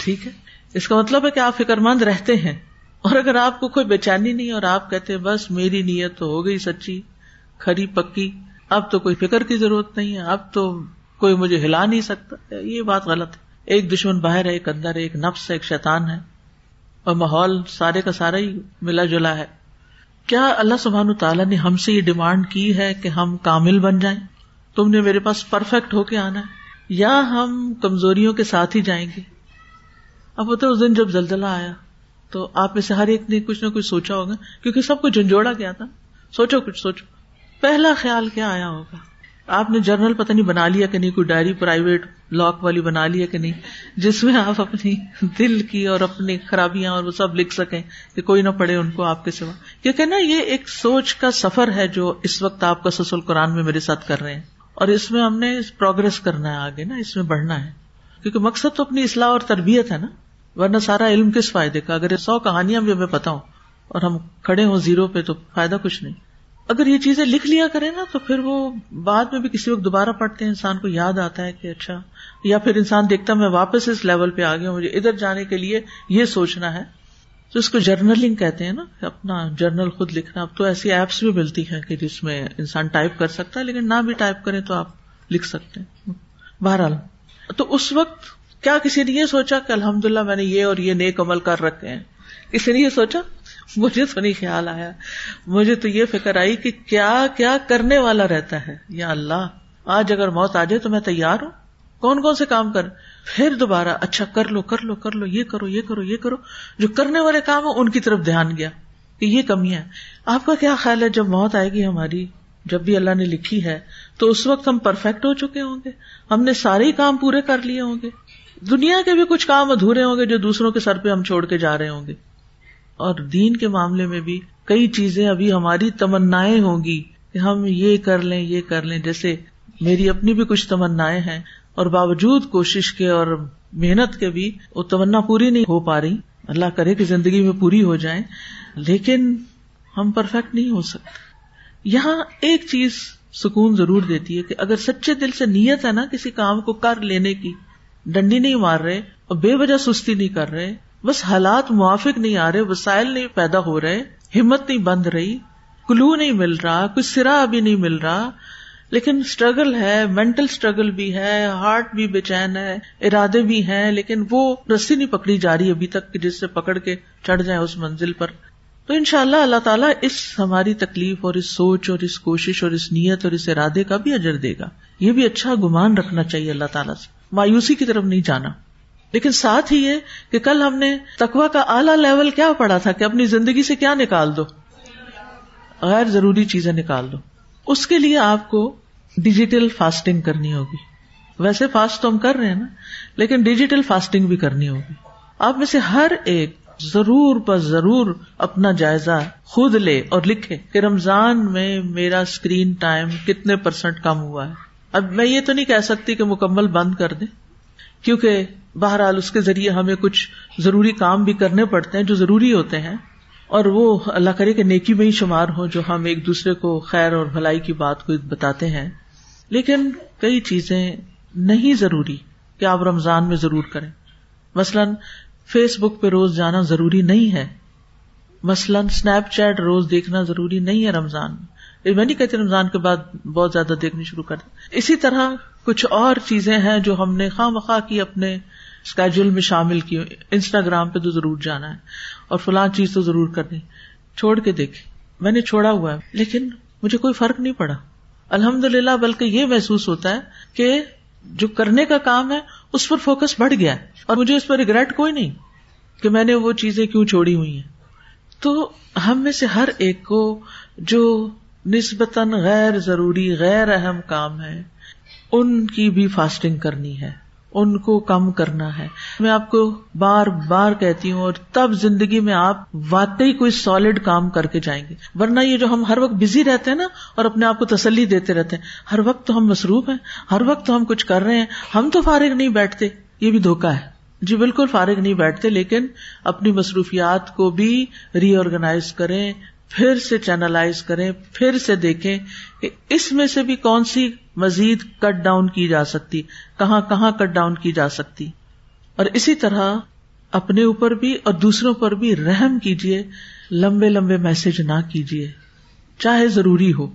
ٹھیک ہے؟ اس کا مطلب ہے کہ آپ فکر مند رہتے ہیں۔ اور اگر آپ کو کوئی بے چینی نہیں اور آپ کہتے بس میری نیت تو ہو گئی سچی، کھری پکی، اب تو کوئی فکر کی ضرورت نہیں ہے، اب تو کوئی مجھے ہلا نہیں سکتا، یہ بات غلط ہے۔ ایک دشمن باہر ہے، ایک اندر ایک نفس ہے، ایک شیطان ہے۔ اور ماحول سارے کا سارا ہی ملا جلا ہے۔ کیا اللہ سبحان تعالیٰ نے ہم سے یہ ڈیمانڈ کی ہے کہ ہم کامل بن جائیں؟ تم نے میرے پاس پرفیکٹ ہو کے آنا ہے۔ یا ہم کمزوریوں کے ساتھ ہی جائیں گے؟ اب ہوتا اس دن جب زلزلہ آیا، تو آپ میں سے ہر ایک نے کچھ نہ کچھ سوچا ہوگا، کیونکہ سب کو جھنجھوڑا گیا تھا۔ سوچو کچھ، سوچو۔ پہلا خیال کیا آیا ہوگا؟ آپ نے جرنل پتہ نہیں بنا لیا کہ نہیں، کوئی ڈائری پرائیویٹ لاک والی بنا لیا کہ نہیں، جس میں آپ اپنی دل کی اور اپنی خرابیاں اور وہ سب لکھ سکیں کہ کوئی نہ پڑھے ان کو آپ کے سوا۔ کیونکہ نا، یہ ایک سوچ کا سفر ہے جو اس وقت آپ کا سسل قرآن میں میرے ساتھ کر رہے ہیں۔ اور اس میں ہم نے پروگرس کرنا ہے آگے نا، اس میں بڑھنا ہے۔ کیونکہ مقصد تو اپنی اصلاح اور تربیت ہے نا، ورنہ سارا علم کس فائدے کا؟ اگر سو کہانیاں بھی ہمیں پتا ہوں اور ہم کھڑے ہوں زیرو پہ تو فائدہ کچھ نہیں۔ اگر یہ چیزیں لکھ لیا کرے نا تو پھر وہ بعد میں بھی کسی وقت دوبارہ پڑھتے ہیں، انسان کو یاد آتا ہے کہ اچھا یا پھر انسان دیکھتا میں واپس اس لیول پہ آ گیا مجھے ادھر جانے کے لیے یہ سوچنا ہے۔ تو اس کو جرنلنگ کہتے ہیں نا، اپنا جرنل خود لکھنا۔ اب تو ایسی ایپس بھی ملتی ہیں کہ جس میں انسان ٹائپ کر سکتا ہے، لیکن نہ بھی ٹائپ کرے تو آپ لکھ سکتے ہیں۔ بہرحال، تو اس وقت کیا کسی نے یہ سوچا کہ الحمد للہ میں نے یہ اور یہ نیک عمل کر رکھے ہیں؟ کسی نے یہ سوچا؟ مجھے تو نہیں خیال آیا۔ مجھے تو یہ فکر آئی کہ کیا کیا کرنے والا رہتا ہے۔ یا اللہ، آج اگر موت آ جائے تو میں تیار ہوں۔ کون کون سے کام کر؟ پھر دوبارہ اچھا کر لو کر لو کر لو، یہ کرو یہ کرو یہ کرو۔ جو کرنے والے کام ہو ان کی طرف دھیان گیا کہ یہ کمیاں آپ کا کیا خیال ہے؟ جب موت آئے گی ہماری، جب بھی اللہ نے لکھی ہے، تو اس وقت ہم پرفیکٹ ہو چکے ہوں گے۔ ہم نے سارے ہی کام پورے کر لیے ہوں گے۔ دنیا کے بھی کچھ کام ادھورے ہوں گے جو دوسروں کے سر پہ ہم چھوڑ کے جا رہے ہوں گے۔ اور دین کے معاملے میں بھی کئی چیزیں ابھی ہماری تمنا ہوں گی کہ ہم یہ کر لیں، یہ کر لیں۔ جیسے میری اپنی بھی کچھ تمنا ہیں اور باوجود کوشش کے اور محنت کے بھی وہ تمنا پوری نہیں ہو پا رہی۔ اللہ کرے کہ زندگی میں پوری ہو جائے لیکن ہم پرفیکٹ نہیں ہو سکتے۔ یہاں ایک چیز سکون ضرور دیتی ہے کہ اگر سچے دل سے نیت ہے نا کسی کام کو کر لینے کی، ڈنڈی نہیں مار رہے اور بے وجہ سستی نہیں کر رہے بس حالات موافق نہیں آ رہے، وسائل نہیں پیدا ہو رہے، ہمت نہیں بند رہی، کلو نہیں مل رہا کچھ سرا ابھی نہیں مل رہا۔ لیکن اسٹرگل ہے مینٹل اسٹرگل بھی ہے ہارٹ بھی بے چین ہے، ارادے بھی ہیں، لیکن وہ رسی نہیں پکڑی جا رہی ابھی تک جس سے پکڑ کے چڑھ جائیں اس منزل پر۔ تو ان شاء اللہ اللہ تعالیٰ اس ہماری تکلیف اور اس سوچ اور اس کوشش اور اس نیت اور اس ارادے کا بھی اجر دے گا۔ یہ بھی اچھا گمان رکھنا چاہیے اللہ تعالیٰ سے۔ مایوسی کی طرف نہیں جانا۔ لیکن ساتھ ہی یہ کہ کل ہم نے تکوا کا اعلیٰ لیول کیا پڑھا تھا کہ اپنی زندگی سے کیا نکال دو؟ غیر ضروری چیزیں نکال دو۔ اس کے لیے آپ کو ڈیجیٹل فاسٹنگ کرنی ہوگی۔ ویسے فاسٹ تو ہم کر رہے ہیں نا، لیکن ڈیجیٹل فاسٹنگ بھی کرنی ہوگی۔ آپ میں سے ہر ایک ضرور پر ضرور اپنا جائزہ خود لے اور لکھے کہ رمضان میں میرا اسکرین ٹائم کتنے پرسینٹ کم ہوا ہے۔ اب میں یہ تو نہیں کہہ سکتی کہ مکمل بند کر دیں، کیونکہ بہرحال اس کے ذریعے ہمیں کچھ ضروری کام بھی کرنے پڑتے ہیں جو ضروری ہوتے ہیں اور وہ اللہ کرے کہ نیکی میں ہی شمار ہو جو ہم ایک دوسرے کو خیر اور بھلائی کی بات کو بتاتے ہیں۔ لیکن کئی چیزیں نہیں ضروری کہ آپ رمضان میں ضرور کریں۔ مثلاً فیس بک پہ روز جانا ضروری نہیں ہے۔ مثلاً اسنیپ چیٹ روز دیکھنا ضروری نہیں ہے رمضان۔ میں نہیں کہتی رمضان کے بعد بہت زیادہ دیکھنی شروع کر اسی طرح کچھ اور چیزیں ہیں جو ہم نے خواہ مخواہ کی اپنے اسکیجول میں شامل کی انسٹاگرام پہ تو ضرور جانا ہے۔ اور فلاں چیز تو ضرور کرنی۔ چھوڑ کے دیکھی میں نے چھوڑا ہوا ہے۔ لیکن مجھے کوئی فرق نہیں پڑا۔ الحمد للہ بلکہ یہ محسوس ہوتا ہے کہ جو کرنے کا کام ہے، اس پر فوکس بڑھ گیا اور مجھے اس پر ریگریٹ کوئی نہیں کہ میں نے وہ چیزیں کیوں چھوڑی ہوئی ہیں۔ تو ہم میں سے ہر ایک کو جو نسبتاً غیر ضروری، غیر اہم کام ہے، ان کی بھی فاسٹنگ کرنی ہے۔ ان کو کم کرنا ہے۔ میں آپ کو بار بار کہتی ہوں اور تب زندگی میں آپ واقعی کوئی سالڈ کام کر کے جائیں گے۔ ورنہ یہ جو ہم ہر وقت بزی رہتے ہیں نا اور اپنے آپ کو تسلی دیتے رہتے ہیں، ہر وقت تو ہم مصروف ہیں، ہر وقت تو ہم کچھ کر رہے ہیں۔ ہم تو فارغ نہیں بیٹھتے، یہ بھی دھوکا ہے۔ جی بالکل فارغ نہیں بیٹھتے، لیکن اپنی مصروفیات کو بھی ری آرگنائز کریں پھر سے چینلائز کریں، پھر سے دیکھیں کہ اس میں سے بھی کون سی مزید کٹ ڈاؤن کی جا سکتی، کہاں کہاں کٹ ڈاؤن کی جا سکتی۔ اور اسی طرح اپنے اوپر بھی اور دوسروں پر بھی رحم کیجیے لمبے لمبے میسج نہ کیجیے چاہے ضروری ہو،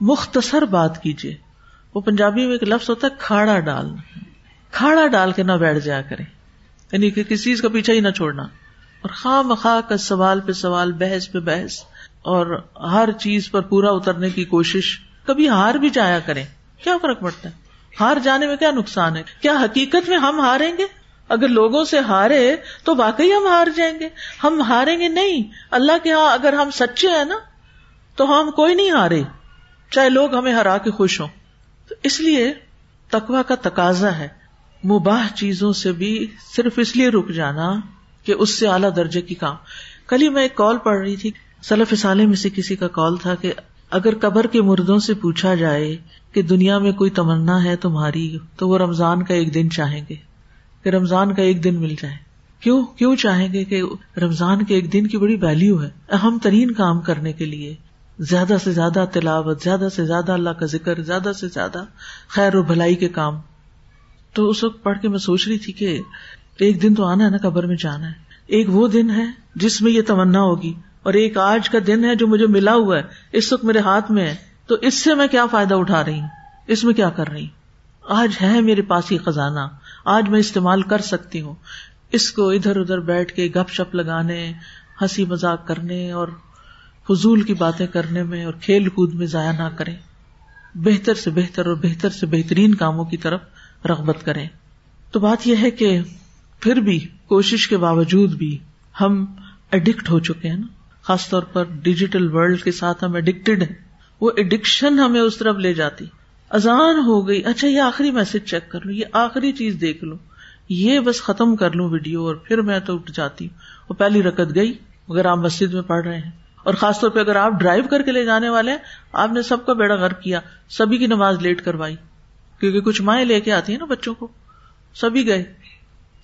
مختصر بات کیجیے وہ پنجابی میں ایک لفظ ہوتا ہے، کھاڑا ڈال کھاڑا ڈال کے نہ بیٹھ جایا کرے یعنی کہ کسی چیز کا پیچھا ہی نہ چھوڑنا۔ اور خواہ مخواہ کا سوال پہ سوال، بحث پہ بحث۔ اور ہر چیز پر پورا اترنے کی کوشش کبھی ہار بھی جایا کریں۔ کیا فرق پڑتا ہے؟ ہار جانے میں کیا نقصان ہے؟ کیا حقیقت میں ہم ہاریں گے؟ اگر لوگوں سے ہارے تو واقعی ہم ہار جائیں گے۔ ہم ہاریں گے نہیں۔ اللہ کے ہاں اگر ہم سچے ہیں نا، تو ہم کوئی نہیں ہارے۔ چاہے لوگ ہمیں ہرا کے خوش ہوں۔ تو اس لیے تقوا کا تقاضا ہے۔ مباح چیزوں سے بھی صرف اس لیے رک جانا کہ اس سے اعلیٰ درجے کی کام۔ کل ہی میں ایک کال پڑھ رہی تھی۔ سلف سالے میں سے کسی کا کال تھا کہ اگر قبر کے مردوں سے پوچھا جائے کہ دنیا میں کوئی تمنا ہے تمہاری، تو وہ رمضان کا ایک دن چاہیں گے کہ رمضان کا ایک دن مل جائے۔ کیوں؟ کیوں چاہیں گے کہ رمضان کے ایک دن کی بڑی ویلو ہے، اہم ترین کام کرنے کے لیے۔ زیادہ سے زیادہ تلاوت، زیادہ سے زیادہ اللہ کا ذکر، زیادہ سے زیادہ خیر و بھلائی کے کام۔ تو اس وقت پڑھ کے میں سوچ رہی تھی کہ ایک دن تو آنا ہے نا، قبر میں جانا ہے۔ ایک وہ دن ہے جس میں یہ تمنا ہوگی۔ اور ایک آج کا دن ہے جو مجھے ملا ہوا ہے، اس وقت میرے ہاتھ میں ہے، تو اس سے میں کیا فائدہ اٹھا رہی ہوں؟ اس میں کیا کر رہی ہوں؟ آج ہے میرے پاس ہی خزانہ، آج میں استعمال کر سکتی ہوں۔ اس کو ادھر ادھر بیٹھ کے گپ شپ لگانے، ہنسی مزاق کرنے اور فضول کی باتیں کرنے میں اور کھیل کود میں ضائع نہ کریں۔ بہتر سے بہتر اور بہتر سے بہترین کاموں کی طرف رغبت کریں۔ تو بات یہ ہے کہ پھر بھی کوشش کے باوجود بھی ہم اڈکٹ ہو چکے ہیں نا۔ خاص طور پر ڈیجیٹل ورلڈ کے ساتھ ہم اڈکٹیڈ ہیں۔ وہ اڈکشن ہمیں اس طرف لے جاتی۔ اذان ہو گئی۔ اچھا یہ آخری میسج چیک کر لوں۔ یہ آخری چیز دیکھ لوں۔ یہ بس ختم کر لوں ویڈیو اور پھر میں تو اٹھ جاتی ہوں۔ وہ پہلی رکت گئی اگر آپ مسجد میں پڑھ رہے ہیں۔ اور خاص طور پہ اگر آپ ڈرائیو کر کے لے جانے والے آپ نے سب کا بیڑا غرق کیا، سبھی کی نماز لیٹ کروائی۔ کیونکہ کچھ مائیں لے کے آتی ہیں نا بچوں کو۔ سبھی گئے۔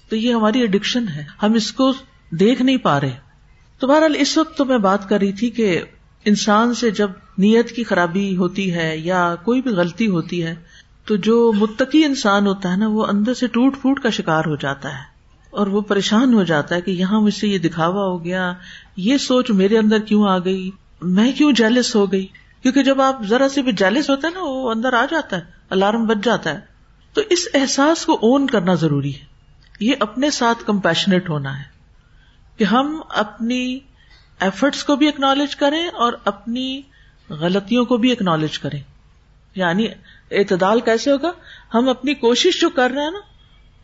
تو یہ ہماری اڈکشن ہے۔ ہم اس کو دیکھ نہیں پا رہے۔ تو بہرحال اس وقت تو میں بات کر رہی تھی کہ انسان سے جب نیت کی خرابی ہوتی ہے یا کوئی بھی غلطی ہوتی ہے، تو جو متقی انسان ہوتا ہے نا، وہ اندر سے ٹوٹ پھوٹ کا شکار ہو جاتا ہے اور وہ پریشان ہو جاتا ہے کہ یہاں مجھ سے یہ دکھاوا ہو گیا، یہ سوچ میرے اندر کیوں آ گئی؟ میں کیوں جیلس ہو گئی؟ کیونکہ جب آپ ذرا سے بھی جیلس ہوتا ہے نا، وہ اندر آ جاتا ہے، الارم بچ جاتا ہے۔ تو اس احساس کو اون کرنا ضروری ہے۔ یہ اپنے ساتھ کمپیشنیٹ ہونا ہے۔ کہ ہم اپنی ایفرٹس کو بھی اکنالج کریں اور اپنی غلطیوں کو بھی اکنالج کریں۔ یعنی اعتدال کیسے ہوگا؟ ہم اپنی کوشش جو کر رہے ہیں نا،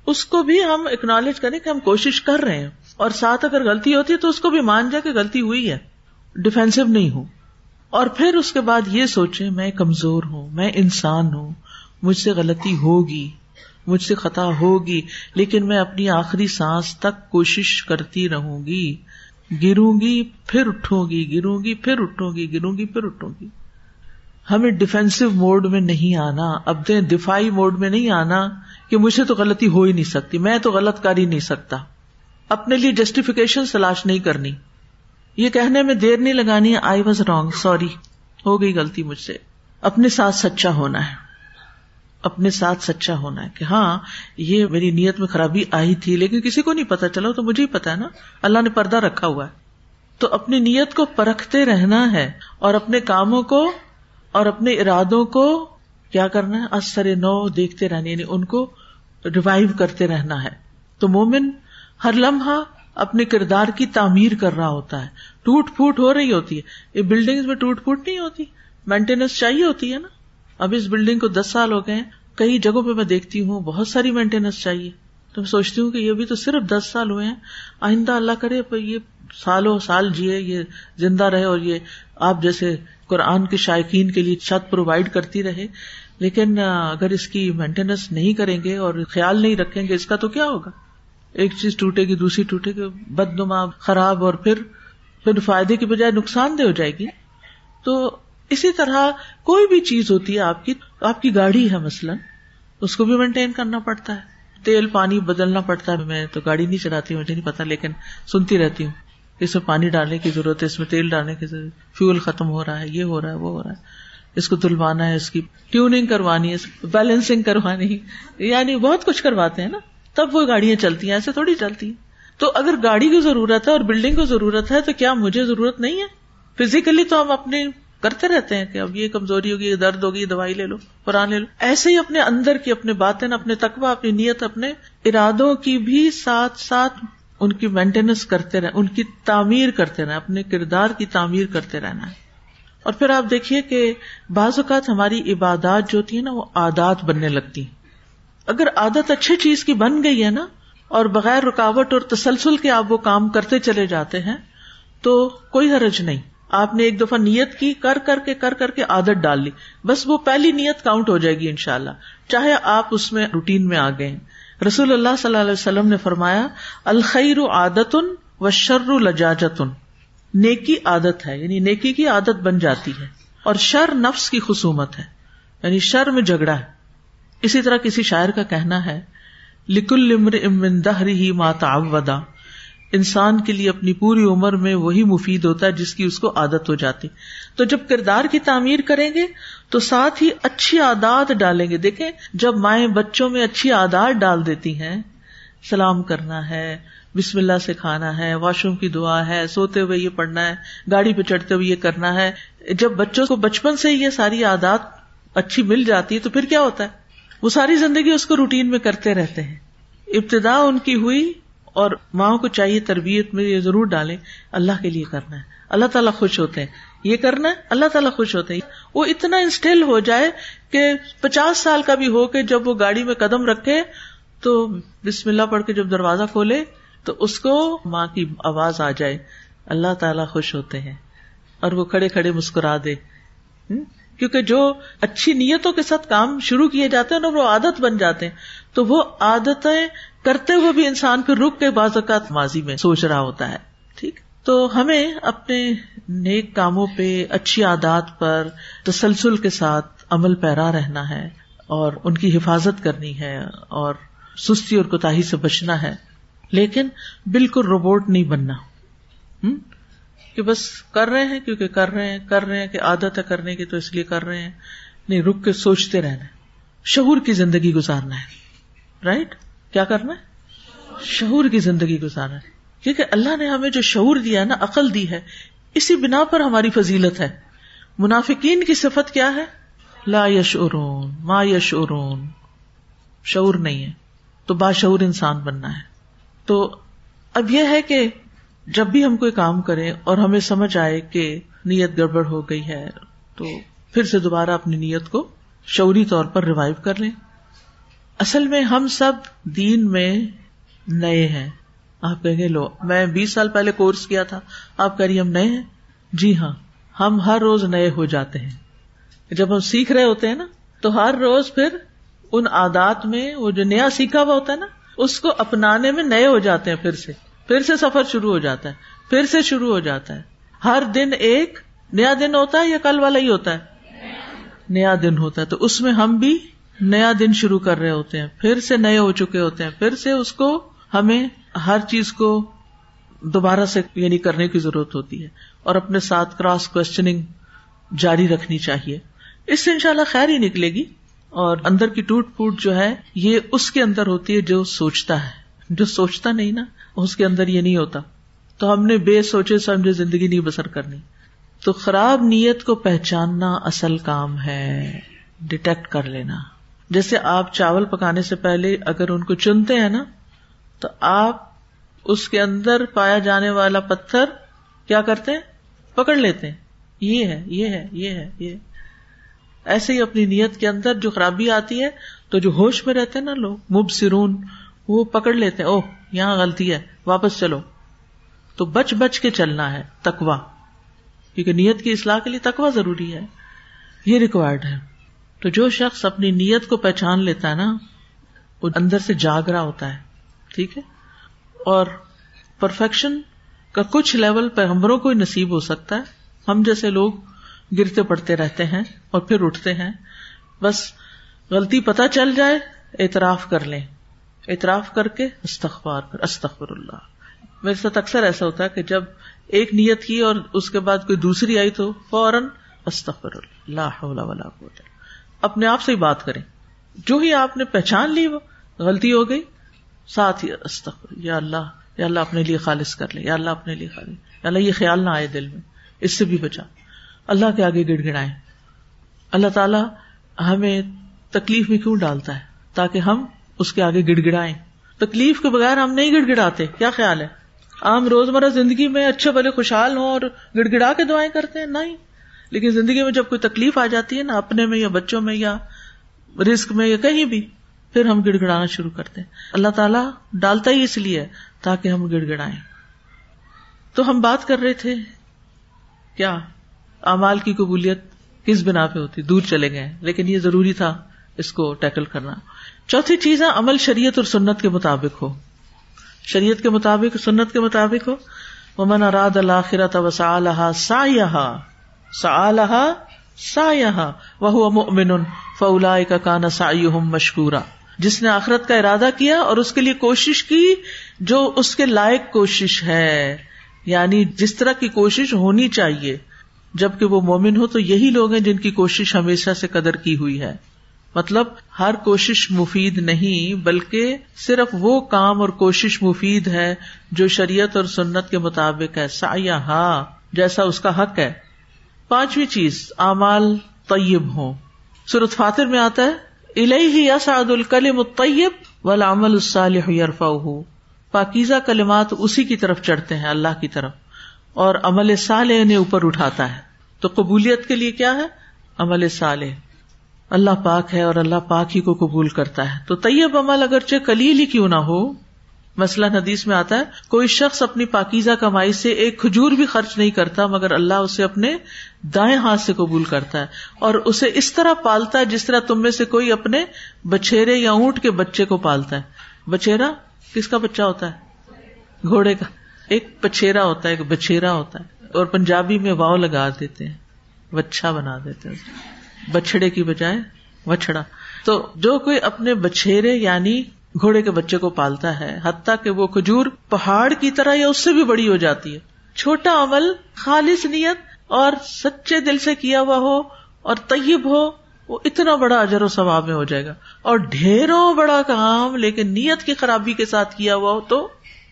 اس کو بھی ہم اکنالج کریں کہ ہم کوشش کر رہے ہیں۔ اور ساتھ اگر غلطی ہوتی ہے تو اس کو بھی مان جائے کہ غلطی ہوئی ہے۔ ڈیفینسو نہیں ہوں۔ اور پھر اس کے بعد یہ سوچے میں کمزور ہوں، میں انسان ہوں، مجھ سے غلطی ہوگی۔ مجھ سے خطا ہوگی، لیکن میں اپنی آخری سانس تک کوشش کرتی رہوں گی۔ گروں گی، پھر اٹھوں گی، گروں گی، پھر اٹھوں گی، گروں گی، پھر اٹھوں گی۔ ہمیں ڈیفینسو موڈ میں نہیں آنا اب دفاعی موڈ میں نہیں آنا کہ مجھے تو غلطی ہو ہی نہیں سکتی، میں تو غلط کر ہی نہیں سکتا۔ اپنے لیے جسٹیفیکیشن تلاش نہیں کرنی۔ یہ کہنے میں دیر نہیں لگانی آئی واز رانگ سوری ہو گئی غلطی مجھ سے۔ اپنے ساتھ سچا ہونا ہے۔ اپنے ساتھ سچا ہونا ہے کہ ہاں یہ میری نیت میں خرابی آئی تھی، لیکن کسی کو نہیں پتا چلا تو مجھے ہی پتا ہے نا۔ اللہ نے پردہ رکھا ہوا ہے۔ تو اپنی نیت کو پرکھتے رہنا ہے اور اپنے کاموں کو اور اپنے ارادوں کو کیا کرنا ہے؟ اثر نو دیکھتے رہنا یعنی ان کو ریوائو کرتے رہنا ہے۔ تو مومن ہر لمحہ اپنے کردار کی تعمیر کر رہا ہوتا ہے۔ ٹوٹ پھوٹ ہو رہی ہوتی ہے۔ یہ بلڈنگ میں ٹوٹ پھوٹ نہیں ہوتی۔ مینٹیننس چاہیے ہوتی ہے نا۔ اب اس بلڈنگ کو دس سال ہو گئے کئی جگہوں پہ میں دیکھتی ہوں، بہت ساری مینٹیننس چاہیے۔ تو میں سوچتی ہوں کہ یہ بھی تو صرف دس سال ہوئے ہیں۔ آئندہ اللہ کرے یہ سالوں سال جیے، یہ زندہ رہے اور یہ آپ جیسے قرآن کے شائقین کے لیے چھت پرووائڈ کرتی رہے۔ لیکن اگر اس کی مینٹیننس نہیں کریں گے اور خیال نہیں رکھیں گے، اس کا تو کیا ہوگا؟ ایک چیز ٹوٹے گی، دوسری ٹوٹے گی بد نما خراب اور پھر پھر فائدے کی بجائے نقصان دہ ہو جائے گی۔ تو اسی طرح کوئی بھی چیز ہوتی ہے آپ کی آپ کی گاڑی ہے مثلاً، اس کو بھی مینٹین کرنا پڑتا ہے۔ تیل، پانی بدلنا پڑتا ہے۔ میں تو گاڑی نہیں چلاتی مجھے نہیں پتا، لیکن سنتی رہتی ہوں۔ اس میں پانی ڈالنے کی ضرورت ہے، اس میں تیل ڈالنے کی ضرورت فیول ختم ہو رہا ہے، یہ ہو رہا ہے، وہ ہو رہا ہے۔ اس کو دلوانا ہے، اس کی ٹیوننگ کروانی ہے بیلنسنگ کروانی یعنی بہت کچھ کرواتے ہیں نا۔ تب وہ گاڑیاں چلتی ہیں، ایسے تھوڑی چلتی ہیں۔ تو اگر گاڑی کی ضرورت ہے اور بلڈنگ کو ضرورت ہے، تو کیا مجھے ضرورت نہیں ہے؟ فزیکلی تو ہم اپنے کرتے رہتے ہیں کہ اب یہ کمزوری ہوگی، یہ درد ہوگی دوائی لے لو، قرآن لے لو۔ ایسے ہی اپنے اندر کی اپنے باتیں، اپنے تقوی، اپنی نیت، اپنے ارادوں کی بھی ساتھ ساتھ ان کی مینٹیننس کرتے رہے ان کی تعمیر کرتے رہے اپنے کردار کی تعمیر کرتے رہنا۔ ہے اور پھر آپ دیکھیے کہ بعض اوقات ہماری عبادات جو ہوتی ہے نا، وہ عادات بننے لگتی اگر عادت اچھی چیز کی بن گئی ہے نا، اور بغیر رکاوٹ اور تسلسل کے آپ وہ کام کرتے چلے جاتے ہیں، تو کوئی حرج نہیں۔ آپ نے ایک دفعہ نیت کی، کر کر کے، کر کر کے عادت ڈال لی۔ بس وہ پہلی نیت کاؤنٹ ہو جائے گی ان شاء اللہ چاہے آپ اس میں روٹین میں آ گئے رسول اللہ صلی اللہ علیہ وسلم نے فرمایا، الخیر عادت و شر لجاجتن۔ نیکی عادت ہے یعنی نیکی کی عادت بن جاتی ہے۔ اور شر نفس کی خصومت ہے۔ یعنی شر میں جھگڑا ہے۔ اسی طرح کسی شاعر کا کہنا ہے، لکل امر امن دہری ماتا ودا انسان کے لیے اپنی پوری عمر میں وہی مفید ہوتا ہے جس کی اس کو عادت ہو جاتی۔ تو جب کردار کی تعمیر کریں گے تو ساتھ ہی اچھی عادات ڈالیں گے۔ دیکھیں، جب مائیں بچوں میں اچھی عادات ڈال دیتی ہیں، سلام کرنا ہے، بسم اللہ سے کھانا ہے، واش روم کی دعا ہے، سوتے ہوئے یہ پڑھنا ہے، گاڑی پہ چڑھتے ہوئے یہ کرنا ہے، جب بچوں کو بچپن سے یہ ساری عادات اچھی مل جاتی ہے تو پھر کیا ہوتا ہے؟ وہ ساری زندگی اس کو روٹین میں کرتے رہتے ہیں۔ ابتدا ان کی ہوئی اور ماں کو چاہیے تربیت میں یہ ضرور ڈالیں، اللہ کے لیے کرنا ہے۔ اللہ تعالیٰ خوش ہوتے ہیں۔ یہ کرنا ہے، اللہ تعالیٰ خوش ہوتے ہیں۔ وہ اتنا انسٹل ہو جائے کہ پچاس سال کا بھی ہو کہ جب وہ گاڑی میں قدم رکھے تو بسم اللہ پڑھ کے جب دروازہ کھولے تو اس کو ماں کی آواز آ جائے۔ اللہ تعالیٰ خوش ہوتے ہیں۔ اور وہ کھڑے کھڑے مسکرا دے۔ کیونکہ جو اچھی نیتوں کے ساتھ کام شروع کیے جاتے ہیں نا وہ عادت بن جاتے ہیں، تو وہ عادتیں کرتے ہوئے بھی انسان پھر رک کے بعض اوقات ماضی میں سوچ رہا ہوتا ہے، ٹھیک؟ تو ہمیں اپنے نیک کاموں پہ، اچھی عادات پر تسلسل کے ساتھ عمل پیرا رہنا ہے اور ان کی حفاظت کرنی ہے اور سستی اور کوتا سے بچنا ہے۔ لیکن بالکل روبوٹ نہیں بننا۔ کہ بس کر رہے ہیں کیونکہ کر رہے ہیں، کر رہے ہیں کہ عادت ہے کرنے کی تو اس لیے کر رہے ہیں۔ نہیں، رک کے سوچتے رہنا شعور کی زندگی گزارنا ہے۔ رائٹ کیا کرنا ہے؟ شعور کی زندگی گزارنا ہے۔ کیونکہ اللہ نے ہمیں جو شعور دیا نا، عقل دی ہے، اسی بنا پر ہماری فضیلت ہے۔ منافقین کی صفت کیا ہے؟ لا یش ارون ما یش ارون شعور نہیں ہے۔ تو باشعور انسان بننا ہے۔ تو اب یہ ہے کہ جب بھی ہم کوئی کام کریں اور ہمیں سمجھ آئے کہ نیت گڑبڑ ہو گئی ہے، تو پھر سے دوبارہ اپنی نیت کو شعوری طور پر ریوائو کر لیں۔ اصل میں ہم سب دین میں نئے ہیں۔ آپ کہیں گے، لو، میں بیس سال پہلے کورس کیا تھا، آپ کہہ رہی ہم نئے ہیں؟ جی ہاں ہم ہر روز نئے ہو جاتے ہیں۔ جب ہم سیکھ رہے ہوتے ہیں نا، تو ہر روز پھر ان عادات میں وہ جو نیا سیکھا ہوا ہوتا ہے نا، اس کو اپنانے میں نئے ہو جاتے ہیں پھر سے۔ پھر سے سفر شروع ہو جاتا ہے، پھر سے شروع ہو جاتا ہے۔ ہر دن ایک نیا دن ہوتا ہے یا کل والا ہی ہوتا ہے؟ نیا دن ہوتا ہے۔ تو اس میں ہم بھی نیا دن شروع کر رہے ہوتے ہیں، پھر سے نئے ہو چکے ہوتے ہیں، پھر سے اس کو ہمیں ہر چیز کو دوبارہ سے یعنی کرنے کی ضرورت ہوتی ہے اور اپنے ساتھ کراس کوشچنگ جاری رکھنی چاہیے۔ اس سے ان شاء اللہ خیر ہی نکلے گی اور اندر کی ٹوٹ پوٹ جو ہے، یہ اس کے اندر ہوتی ہے جو سوچتا ہے۔ جو سوچتا نہیں نا، اس کے اندر یہ نہیں ہوتا۔ تو ہم نے بے سوچے سمجھے زندگی نہیں بسر کرنی۔ تو خراب نیت کو پہچاننا اصل کام ہے۔ ڈیٹیکٹ کر لینا۔ جیسے آپ چاول پکانے سے پہلے اگر ان کو چنتے ہیں نا، تو آپ اس کے اندر پایا جانے والا پتھر کیا کرتے ہیں؟ پکڑ لیتے ہیں۔ یہ ہے یہ ہے یہ ہے، یہ ایسے ہی اپنی نیت کے اندر جو خرابی آتی ہے، تو جو ہوش میں رہتے ہیں نا لوگ مب سرون وہ پکڑ لیتے او یہاں غلطی ہے، واپس چلو۔ تو بچ بچ کے چلنا ہے تکوا کیونکہ نیت کی اصلاح کے لیے تکوا ضروری ہے۔ یہ ریکوائرڈ ہے۔ تو جو شخص اپنی نیت کو پہچان لیتا ہے نا، وہ اندر سے جاگ رہا ہوتا ہے، ٹھیک ہے؟ اور پرفیکشن کا کچھ لیول پیغمبروں کو ہی نصیب ہو سکتا ہے۔ ہم جیسے لوگ گرتے پڑتے رہتے ہیں اور پھر اٹھتے ہیں۔ بس غلطی پتہ چل جائے، اعتراف کر لیں۔ اعتراف کر کے استغفار کر، استغفر اللہ۔ میرے ساتھ اکثر ایسا ہوتا ہے کہ جب ایک نیت کی اور اس کے بعد کوئی دوسری آئی تو فوراً استغفر اللہ ولا اپنے آپ سے ہی بات کریں۔ جو ہی آپ نے پہچان لی وہ، غلطی ہو گئی۔ ساتھ ہی استغفر، یا اللہ یا اللہ اپنے لیے خالص کر لے، یا اللہ اپنے لیے خالص، یا اللہ یہ خیال نہ آئے دل میں۔ اس سے بھی بچا۔ اللہ کے آگے گڑ گڑائے اللہ تعالی ہمیں تکلیف میں کیوں ڈالتا ہے؟ تاکہ ہم اس کے آگے گڑ گڑائے تکلیف کے بغیر ہم نہیں گڑ گڑاتے۔ کیا خیال ہے؟ عام روزمرہ زندگی میں اچھے بھلے خوشحال ہوں اور گڑ گڑا کے دعائیں کرتے ہیں؟ نہیں۔ لیکن زندگی میں جب کوئی تکلیف آ جاتی ہے نا اپنے میں یا بچوں میں یا رسک میں یا کہیں بھی، پھر ہم گڑ گڑانا شروع کرتے ہیں۔ اللہ تعالیٰ ڈالتا ہی اس لیے تاکہ ہم گڑ گڑائیں تو ہم بات کر رہے تھے، کیا امال کی قبولیت کس بنا پہ ہوتی؟ دور چلے گئے۔ لیکن یہ ضروری تھا اس کو ٹیکل کرنا۔ چوتھی چیز ہے، عمل شریعت اور سنت کے مطابق ہو۔ شریعت کے مطابق، سنت کے مطابق ہو۔ ومن اراد الآخرت وسعلها سعيها سعلها سعيها وهو مؤمن فاولئك كان سعيهم مشكورا۔ جس نے آخرت کا ارادہ کیا اور اس کے لیے کوشش کی جو اس کے لائق کوشش ہے یعنی جس طرح کی کوشش ہونی چاہیے۔ جبکہ وہ مومن ہو تو یہی لوگ ہیں جن کی کوشش ہمیشہ سے قدر کی ہوئی ہے۔ مطلب ہر کوشش مفید نہیں، بلکہ صرف وہ کام اور کوشش مفید ہے جو شریعت اور سنت کے مطابق ہے۔ سایہ ہا جیسا اس کا حق ہے۔ پانچویں چیز، اعمال طیب ہوں۔ سورت فاتر میں آتا ہے الہی اسعد الکلم الطیب والعمل الصالح یرفعہ۔ پاکیزہ کلمات اسی کی طرف چڑھتے ہیں، اللہ کی طرف۔ اور عمل صالح انہیں اوپر اٹھاتا ہے۔ تو قبولیت کے لیے کیا ہے؟ عمل صالح۔ اللہ پاک ہے اور اللہ پاک ہی کو قبول کرتا ہے۔ تو طیب عمل اگرچہ کلیل ہی کیوں نہ ہو مسئلہ حدیث میں آتا ہے، کوئی شخص اپنی پاکیزہ کمائی سے ایک کھجور بھی خرچ نہیں کرتا، مگر اللہ اسے اپنے دائیں ہاتھ سے قبول کرتا ہے اور اسے اس طرح پالتا ہے جس طرح تم میں سے کوئی اپنے بچھیرے یا اونٹ کے بچے کو پالتا ہے۔ بچھیرا؟ کس کا بچہ ہوتا ہے؟ گھوڑے کا۔ ایک پچھیرا ہوتا ہے، ایک بچھیرا ہوتا ہے۔ اور پنجابی میں واؤ لگا دیتے ہیں بچھا بنا دیتے ہیں۔ بچڑے کی بجائے وچھڑا۔ تو جو کوئی اپنے بچھیرے یعنی گھوڑے کے بچے کو پالتا ہے، حتیٰ کہ وہ کھجور پہاڑ کی طرح یا اس سے بھی بڑی ہو جاتی ہے۔ چھوٹا عمل، خالص نیت اور سچے دل سے کیا ہوا ہو اور طیب ہو، وہ اتنا بڑا اجر و ثواب میں ہو جائے گا۔ اور ڈھیروں بڑا کام، لیکن نیت کی خرابی کے ساتھ کیا ہوا ہو تو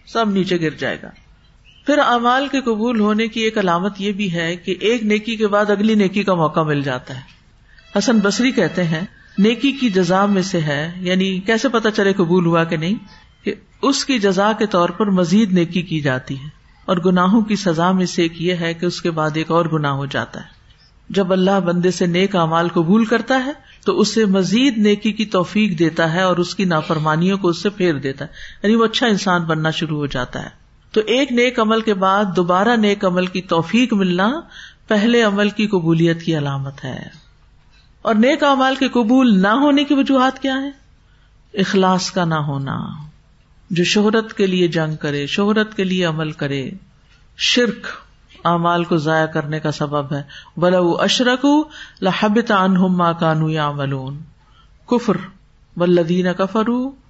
سب نیچے گر جائے گا۔ پھر امال کے قبول ہونے کی ایک علامت یہ بھی ہے کہ ایک نیکی کے بعد اگلی نیکی کا موقع مل جاتا ہے۔ حسن بصری کہتے ہیں نیکی کی جزا میں سے ہے یعنی کیسے پتا چلے قبول ہوا کہ نہیں؟ کہ اس کی جزا کے طور پر مزید نیکی کی جاتی ہے۔ اور گناہوں کی سزا میں سے ایک یہ ہے کہ اس کے بعد ایک اور گنا ہو جاتا ہے۔ جب اللہ بندے سے نیک امال قبول کرتا ہے، تو اسے مزید نیکی کی توفیق دیتا ہے اور اس کی نافرمانیوں کو اس سے پھیر دیتا ہے۔ یعنی وہ اچھا انسان بننا شروع ہو جاتا ہے۔ تو ایک نیک عمل کے بعد دوبارہ نیک عمل کی توفیق ملنا پہلے عمل کی قبولیت کی علامت ہے۔ اور نیک امال کے قبول نہ ہونے کی وجوہات کیا ہے اخلاص کا نہ ہونا، جو شہرت کے لیے جنگ کرے، شہرت کے لیے عمل کرے، شرک امال کو ضائع کرنے کا سبب ہے۔ بلا اشرک لحبت ماں کانو یا ملون کفر ولدین کفرو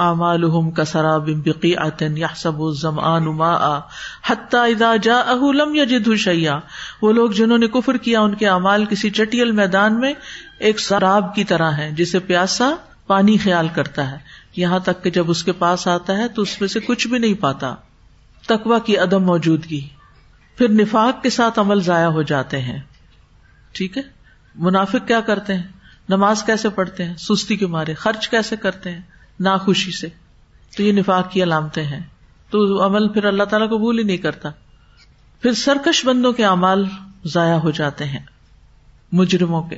اعمالهم كسراب بقيعة يحسب الظمآن ماء حتى اذا جاءه لم يجده شيئا۔ وہ لوگ جنہوں نے کفر کیا، ان کے اعمال کسی چٹیل میدان میں ایک سراب کی طرح ہیں، جسے پیاسا پانی خیال کرتا ہے۔ یہاں تک کہ جب اس کے پاس آتا ہے تو اس میں سے کچھ بھی نہیں پاتا۔ تقوا کی عدم موجودگی۔ پھر نفاق کے ساتھ عمل ضائع ہو جاتے ہیں۔ ٹھیک ہے؟ منافق کیا کرتے ہیں؟ نماز کیسے پڑھتے ہیں؟ سستی کے مارے خرچ کیسے کرتے ہیں؟ ناخوشی سے۔ تو یہ نفاق کی علامتیں ہیں۔ تو عمل پھر اللہ تعالیٰ کو بھول ہی نہیں کرتا۔ پھر سرکش بندوں کے اعمال ضائع ہو جاتے ہیں۔ مجرموں کے۔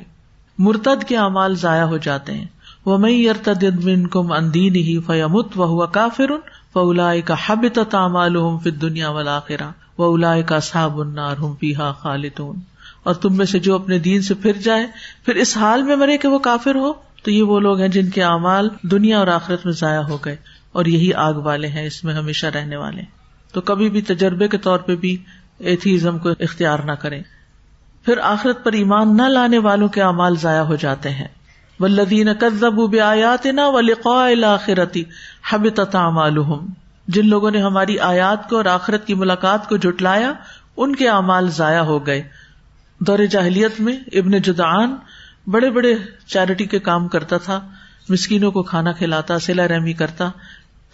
مرتد کے اعمال ضائع ہو جاتے ہیں۔ وہ میں ارتد کم اندین ہی فیامت و ہوا کافر فلا کا حب تعمال دنیا والا خرا و الا کا صاب النار ہوں پیہا خالتون اور تم میں سے جو اپنے دین سے پھر جائے، پھر اس حال میں مرے کہ وہ کافر ہو؟ تو یہ وہ لوگ ہیں جن کے اعمال دنیا اور آخرت میں ضائع ہو گئے اور یہی آگ والے ہیں، اس میں ہمیشہ رہنے والے تو کبھی بھی تجربے کے طور پہ بھی ایتھیزم کو اختیار نہ کریں۔ پھر آخرت پر ایمان نہ لانے والوں کے اعمال ضائع ہو جاتے ہیں۔ ولدین آیات نہ و لقاخرتی حب تعمال جن لوگوں نے ہماری آیات کو اور آخرت کی ملاقات کو جٹلایا ان کے اعمال ضائع ہو گئے۔ دور جاہلیت میں ابن جدعان بڑے بڑے چیریٹی کے کام کرتا تھا، مسکینوں کو کھانا کھلاتا، سلا رحمی کرتا۔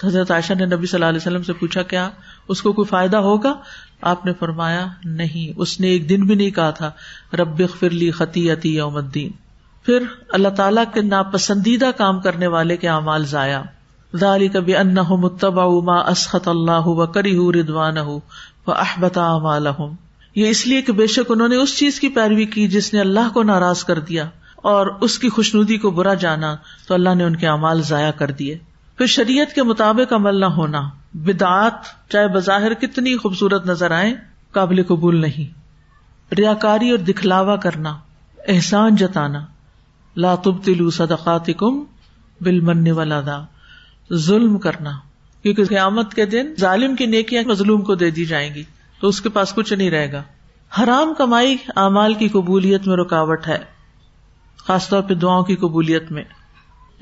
حضرت عائشہ نے نبی صلی اللہ علیہ وسلم سے پوچھا، کیا اس کو کوئی فائدہ ہوگا؟ آپ نے فرمایا، نہیں، اس نے ایک دن بھی نہیں کہا تھا۔ رب فرلی خطی عتی یوم الدین۔ پھر اللہ تعالیٰ کے ناپسندیدہ کام کرنے والے کے اعمال ضائع۔ ذالی کبھی ان متبا ما اسخط اللہ و کری ردوان ہوں وہ احبتا یہ اس لیے کہ بے شک انہوں نے اس چیز کی پیروی کی جس نے اللہ کو ناراض کر دیا اور اس کی خوشنودی کو برا جانا تو اللہ نے ان کے اعمال ضائع کر دیے۔ پھر شریعت کے مطابق عمل نہ ہونا بدعت چاہے بظاہر کتنی خوبصورت نظر آئے قابل قبول نہیں۔ ریاکاری اور دکھلاوا کرنا، احسان جتانا۔ لا تبتلو صدقاتکم بالمن والا دا ظلم کرنا، کیونکہ قیامت کے دن ظالم کی نیکیاں مظلوم کو دے دی جائیں گی۔ تو اس کے پاس کچھ نہیں رہے گا۔ حرام کمائی اعمال کی قبولیت میں رکاوٹ ہے، خاص طور پہ دعاؤں کی قبولیت میں۔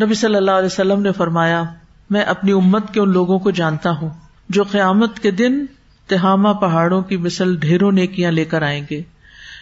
نبی صلی اللہ علیہ وسلم نے فرمایا، میں اپنی امت کے ان لوگوں کو جانتا ہوں جو قیامت کے دن تہامہ پہاڑوں کی مثل ڈھیروں نیکیاں لے کر آئیں گے۔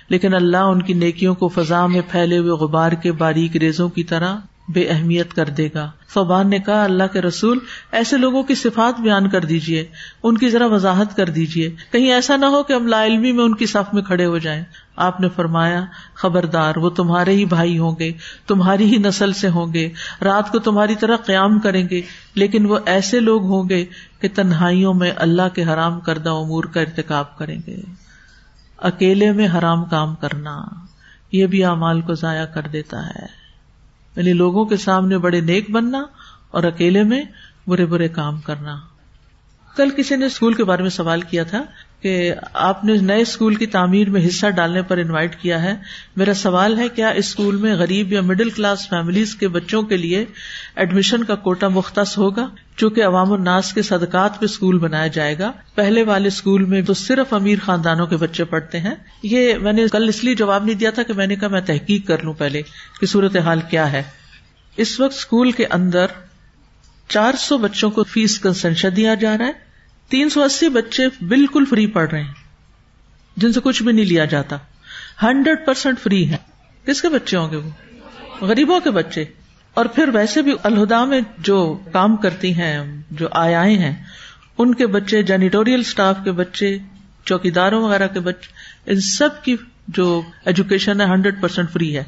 لیکن اللہ ان کی نیکیوں کو فضا میں پھیلے ہوئے غبار کے باریک ریزوں کی طرح بے اہمیت کر دے گا۔ فبان نے کہا، اللہ کے رسول، ایسے لوگوں کی صفات بیان کر دیجیے ان کی ذرا وضاحت کر دیجیے کہیں ایسا نہ ہو کہ ہم لا علمی میں ان کی صف میں کھڑے ہو جائیں۔ آپ نے فرمایا، خبردار، وہ تمہارے ہی بھائی ہوں گے، تمہاری ہی نسل سے ہوں گے۔ رات کو تمہاری طرح قیام کریں گے، لیکن وہ ایسے لوگ ہوں گے کہ تنہائیوں میں اللہ کے حرام کردہ امور کا ارتقاب کریں گے۔ اکیلے میں حرام کام کرنا، یہ بھی اعمال کو ضائع کر دیتا ہے۔ یعنی لوگوں کے سامنے بڑے نیک بننا اور اکیلے میں برے برے کام کرنا۔ کل کسی نے اسکول کے بارے میں سوال کیا تھا کہ آپ نے نئے اسکول کی تعمیر میں حصہ ڈالنے پر انوائٹ کیا ہے۔ میرا سوال ہے، کیا اسکول میں غریب یا مڈل کلاس فیملیز کے بچوں کے لیے ایڈمیشن کا کوٹا مختص ہوگا؟ چونکہ عوام الناس کے صدقات پہ اسکول بنایا جائے گا۔ پہلے والے اسکول میں تو صرف امیر خاندانوں کے بچے پڑھتے ہیں۔ یہ میں نے کل اس لیے جواب نہیں دیا تھا کہ میں نے کہا میں تحقیق کر لوں پہلے کہ صورت حال کیا ہے۔ اس وقت اسکول کے اندر چار سو بچوں کو فیس کنسنشن دیا جا رہا ہے۔ تین سو اسی بچے بالکل فری پڑھ رہے ہیں۔ جن سے کچھ بھی نہیں لیا جاتا۔ ہنڈریڈ پرسینٹ فری ہے کس کے بچے ہوں گے وہ؟ غریبوں کے بچے۔ اور پھر ویسے بھی الہدا میں جو کام کرتی ہیں، جو آئے آئے ہیں، ان کے بچے جینیٹوریل اسٹاف کے بچے، چوکیداروں وغیرہ کے بچے، ان سب کی جو ایجوکیشن ہے، ہنڈریڈ پرسینٹ فری ہے۔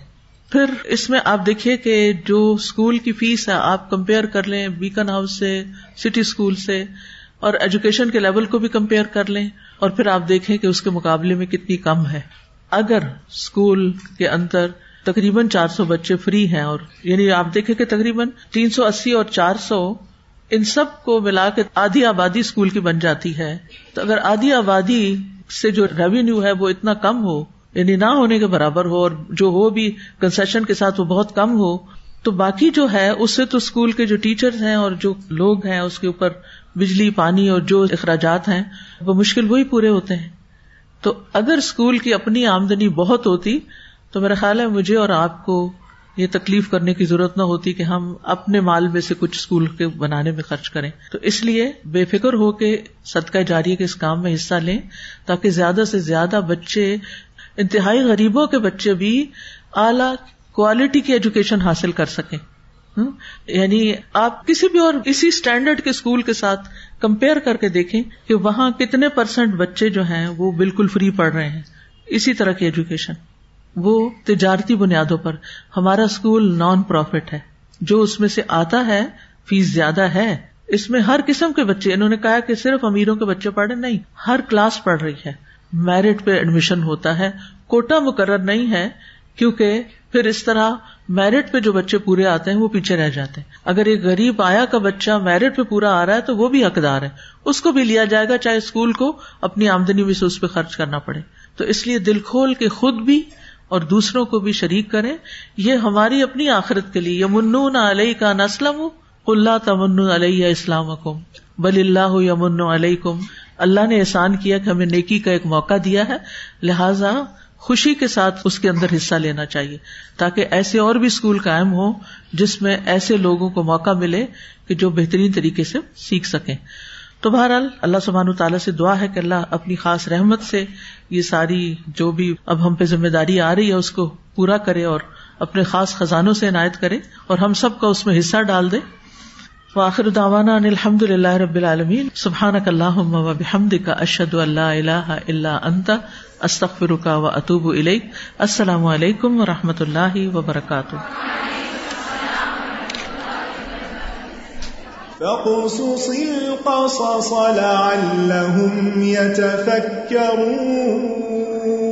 پھر اس میں آپ دیکھیے کہ جو اسکول کی فیس ہے، آپ کمپیئر کر لیں، بیکن ہاؤس سے، سٹی اسکول سے اور ایجوکیشن کے لیول کو بھی کمپیئر کر لیں اور پھر آپ دیکھیں کہ اس کے مقابلے میں کتنی کم ہے۔ اگر اسکول کے اندر تقریباً چار سو بچے فری ہیں اور یعنی آپ دیکھیں کہ تقریباً تین سو اسی اور چار سو ان سب کو ملا کے آدھی آبادی اسکول کی بن جاتی ہے، تو اگر آدھی آبادی سے جو ریوینیو ہے وہ اتنا کم ہو یعنی نہ ہونے کے برابر ہو اور جو ہو بھی کنسیشن کے ساتھ وہ بہت کم ہو، تو باقی جو ہے، اس سے تو اسکول کے جو ٹیچر ہیں اور جو لوگ ہیں، اس کے اوپر بجلی، پانی اور جو اخراجات ہیں، وہ مشکل وہی پورے ہوتے ہیں۔ تو اگر اسکول کی اپنی آمدنی بہت ہوتی، تو میرا خیال ہے مجھے اور آپ کو یہ تکلیف کرنے کی ضرورت نہ ہوتی کہ ہم اپنے مال میں سے کچھ اسکول کے بنانے میں خرچ کریں۔ تو اس لیے بے فکر ہو کے صدقہ جاری کے اس کام میں حصہ لیں، تاکہ زیادہ سے زیادہ بچے، انتہائی غریبوں کے بچے بھی اعلی کوالٹی کی ایجوکیشن حاصل کر سکیں۔ یعنی آپ کسی بھی اور اسی اسٹینڈرڈ کے اسکول کے ساتھ کمپیئر کر کے دیکھیں کہ وہاں کتنے پرسینٹ بچے جو ہیں وہ بالکل فری پڑھ رہے ہیں۔ اسی طرح کی ایجوکیشن وہ تجارتی بنیادوں پر۔ ہمارا اسکول نان پروفٹ ہے۔ جو اس میں سے آتا ہے فیس زیادہ ہے۔ اس میں ہر قسم کے بچے، انہوں نے کہا کہ صرف امیروں کے بچے پڑھے نہیں، ہر کلاس پڑھ رہی ہے۔ میرٹ پہ ایڈمیشن ہوتا ہے۔ کوٹا مقرر نہیں ہے کیونکہ پھر اس طرح میرٹ پہ جو بچے پورے آتے ہیں وہ پیچھے رہ جاتے ہیں۔ اگر ایک غریب آیا کا بچہ میرٹ پہ پورا آ رہا ہے تو وہ بھی حقدار ہے۔ اس کو بھی لیا جائے گا چاہے اسکول کو اپنی آمدنی میں سے اس پہ خرچ کرنا پڑے۔ تو اس لیے دل کھول کے خود بھی اور دوسروں کو بھی شریک کرے یہ ہماری اپنی آخرت کے لیے یمن علیہ کا نسلم اللہ تمن علیہ اسلام کم بل اللہ یمن علیہ کم اللہ نے احسان کیا کہ ہمیں نیکی کا ایک موقع دیا ہے۔ لہذا خوشی کے ساتھ اس کے اندر حصہ لینا چاہیے تاکہ ایسے اور بھی اسکول قائم ہو جس میں ایسے لوگوں کو موقع ملے کہ جو بہترین طریقے سے سیکھ سکیں۔ تو بہرحال اللہ سبحان تعالیٰ سے دعا ہے کہ اللہ اپنی خاص رحمت سے یہ ساری جو بھی اب ہم پہ ذمہ داری آ رہی ہے اس کو پورا کرے اور اپنے خاص خزانوں سے عنایت کرے اور ہم سب کا اس میں حصہ ڈال دے۔ واخر داوانا الحمد للہ رب العالمین۔ سبحان اللہ و بحمد کا اشد اللہ اللہ اللہ انت استخر کا و اطوب السلام علیکم و رحمۃ اللہ وبرکاتہ۔ فاقصص القصص لعلهم يتفكرون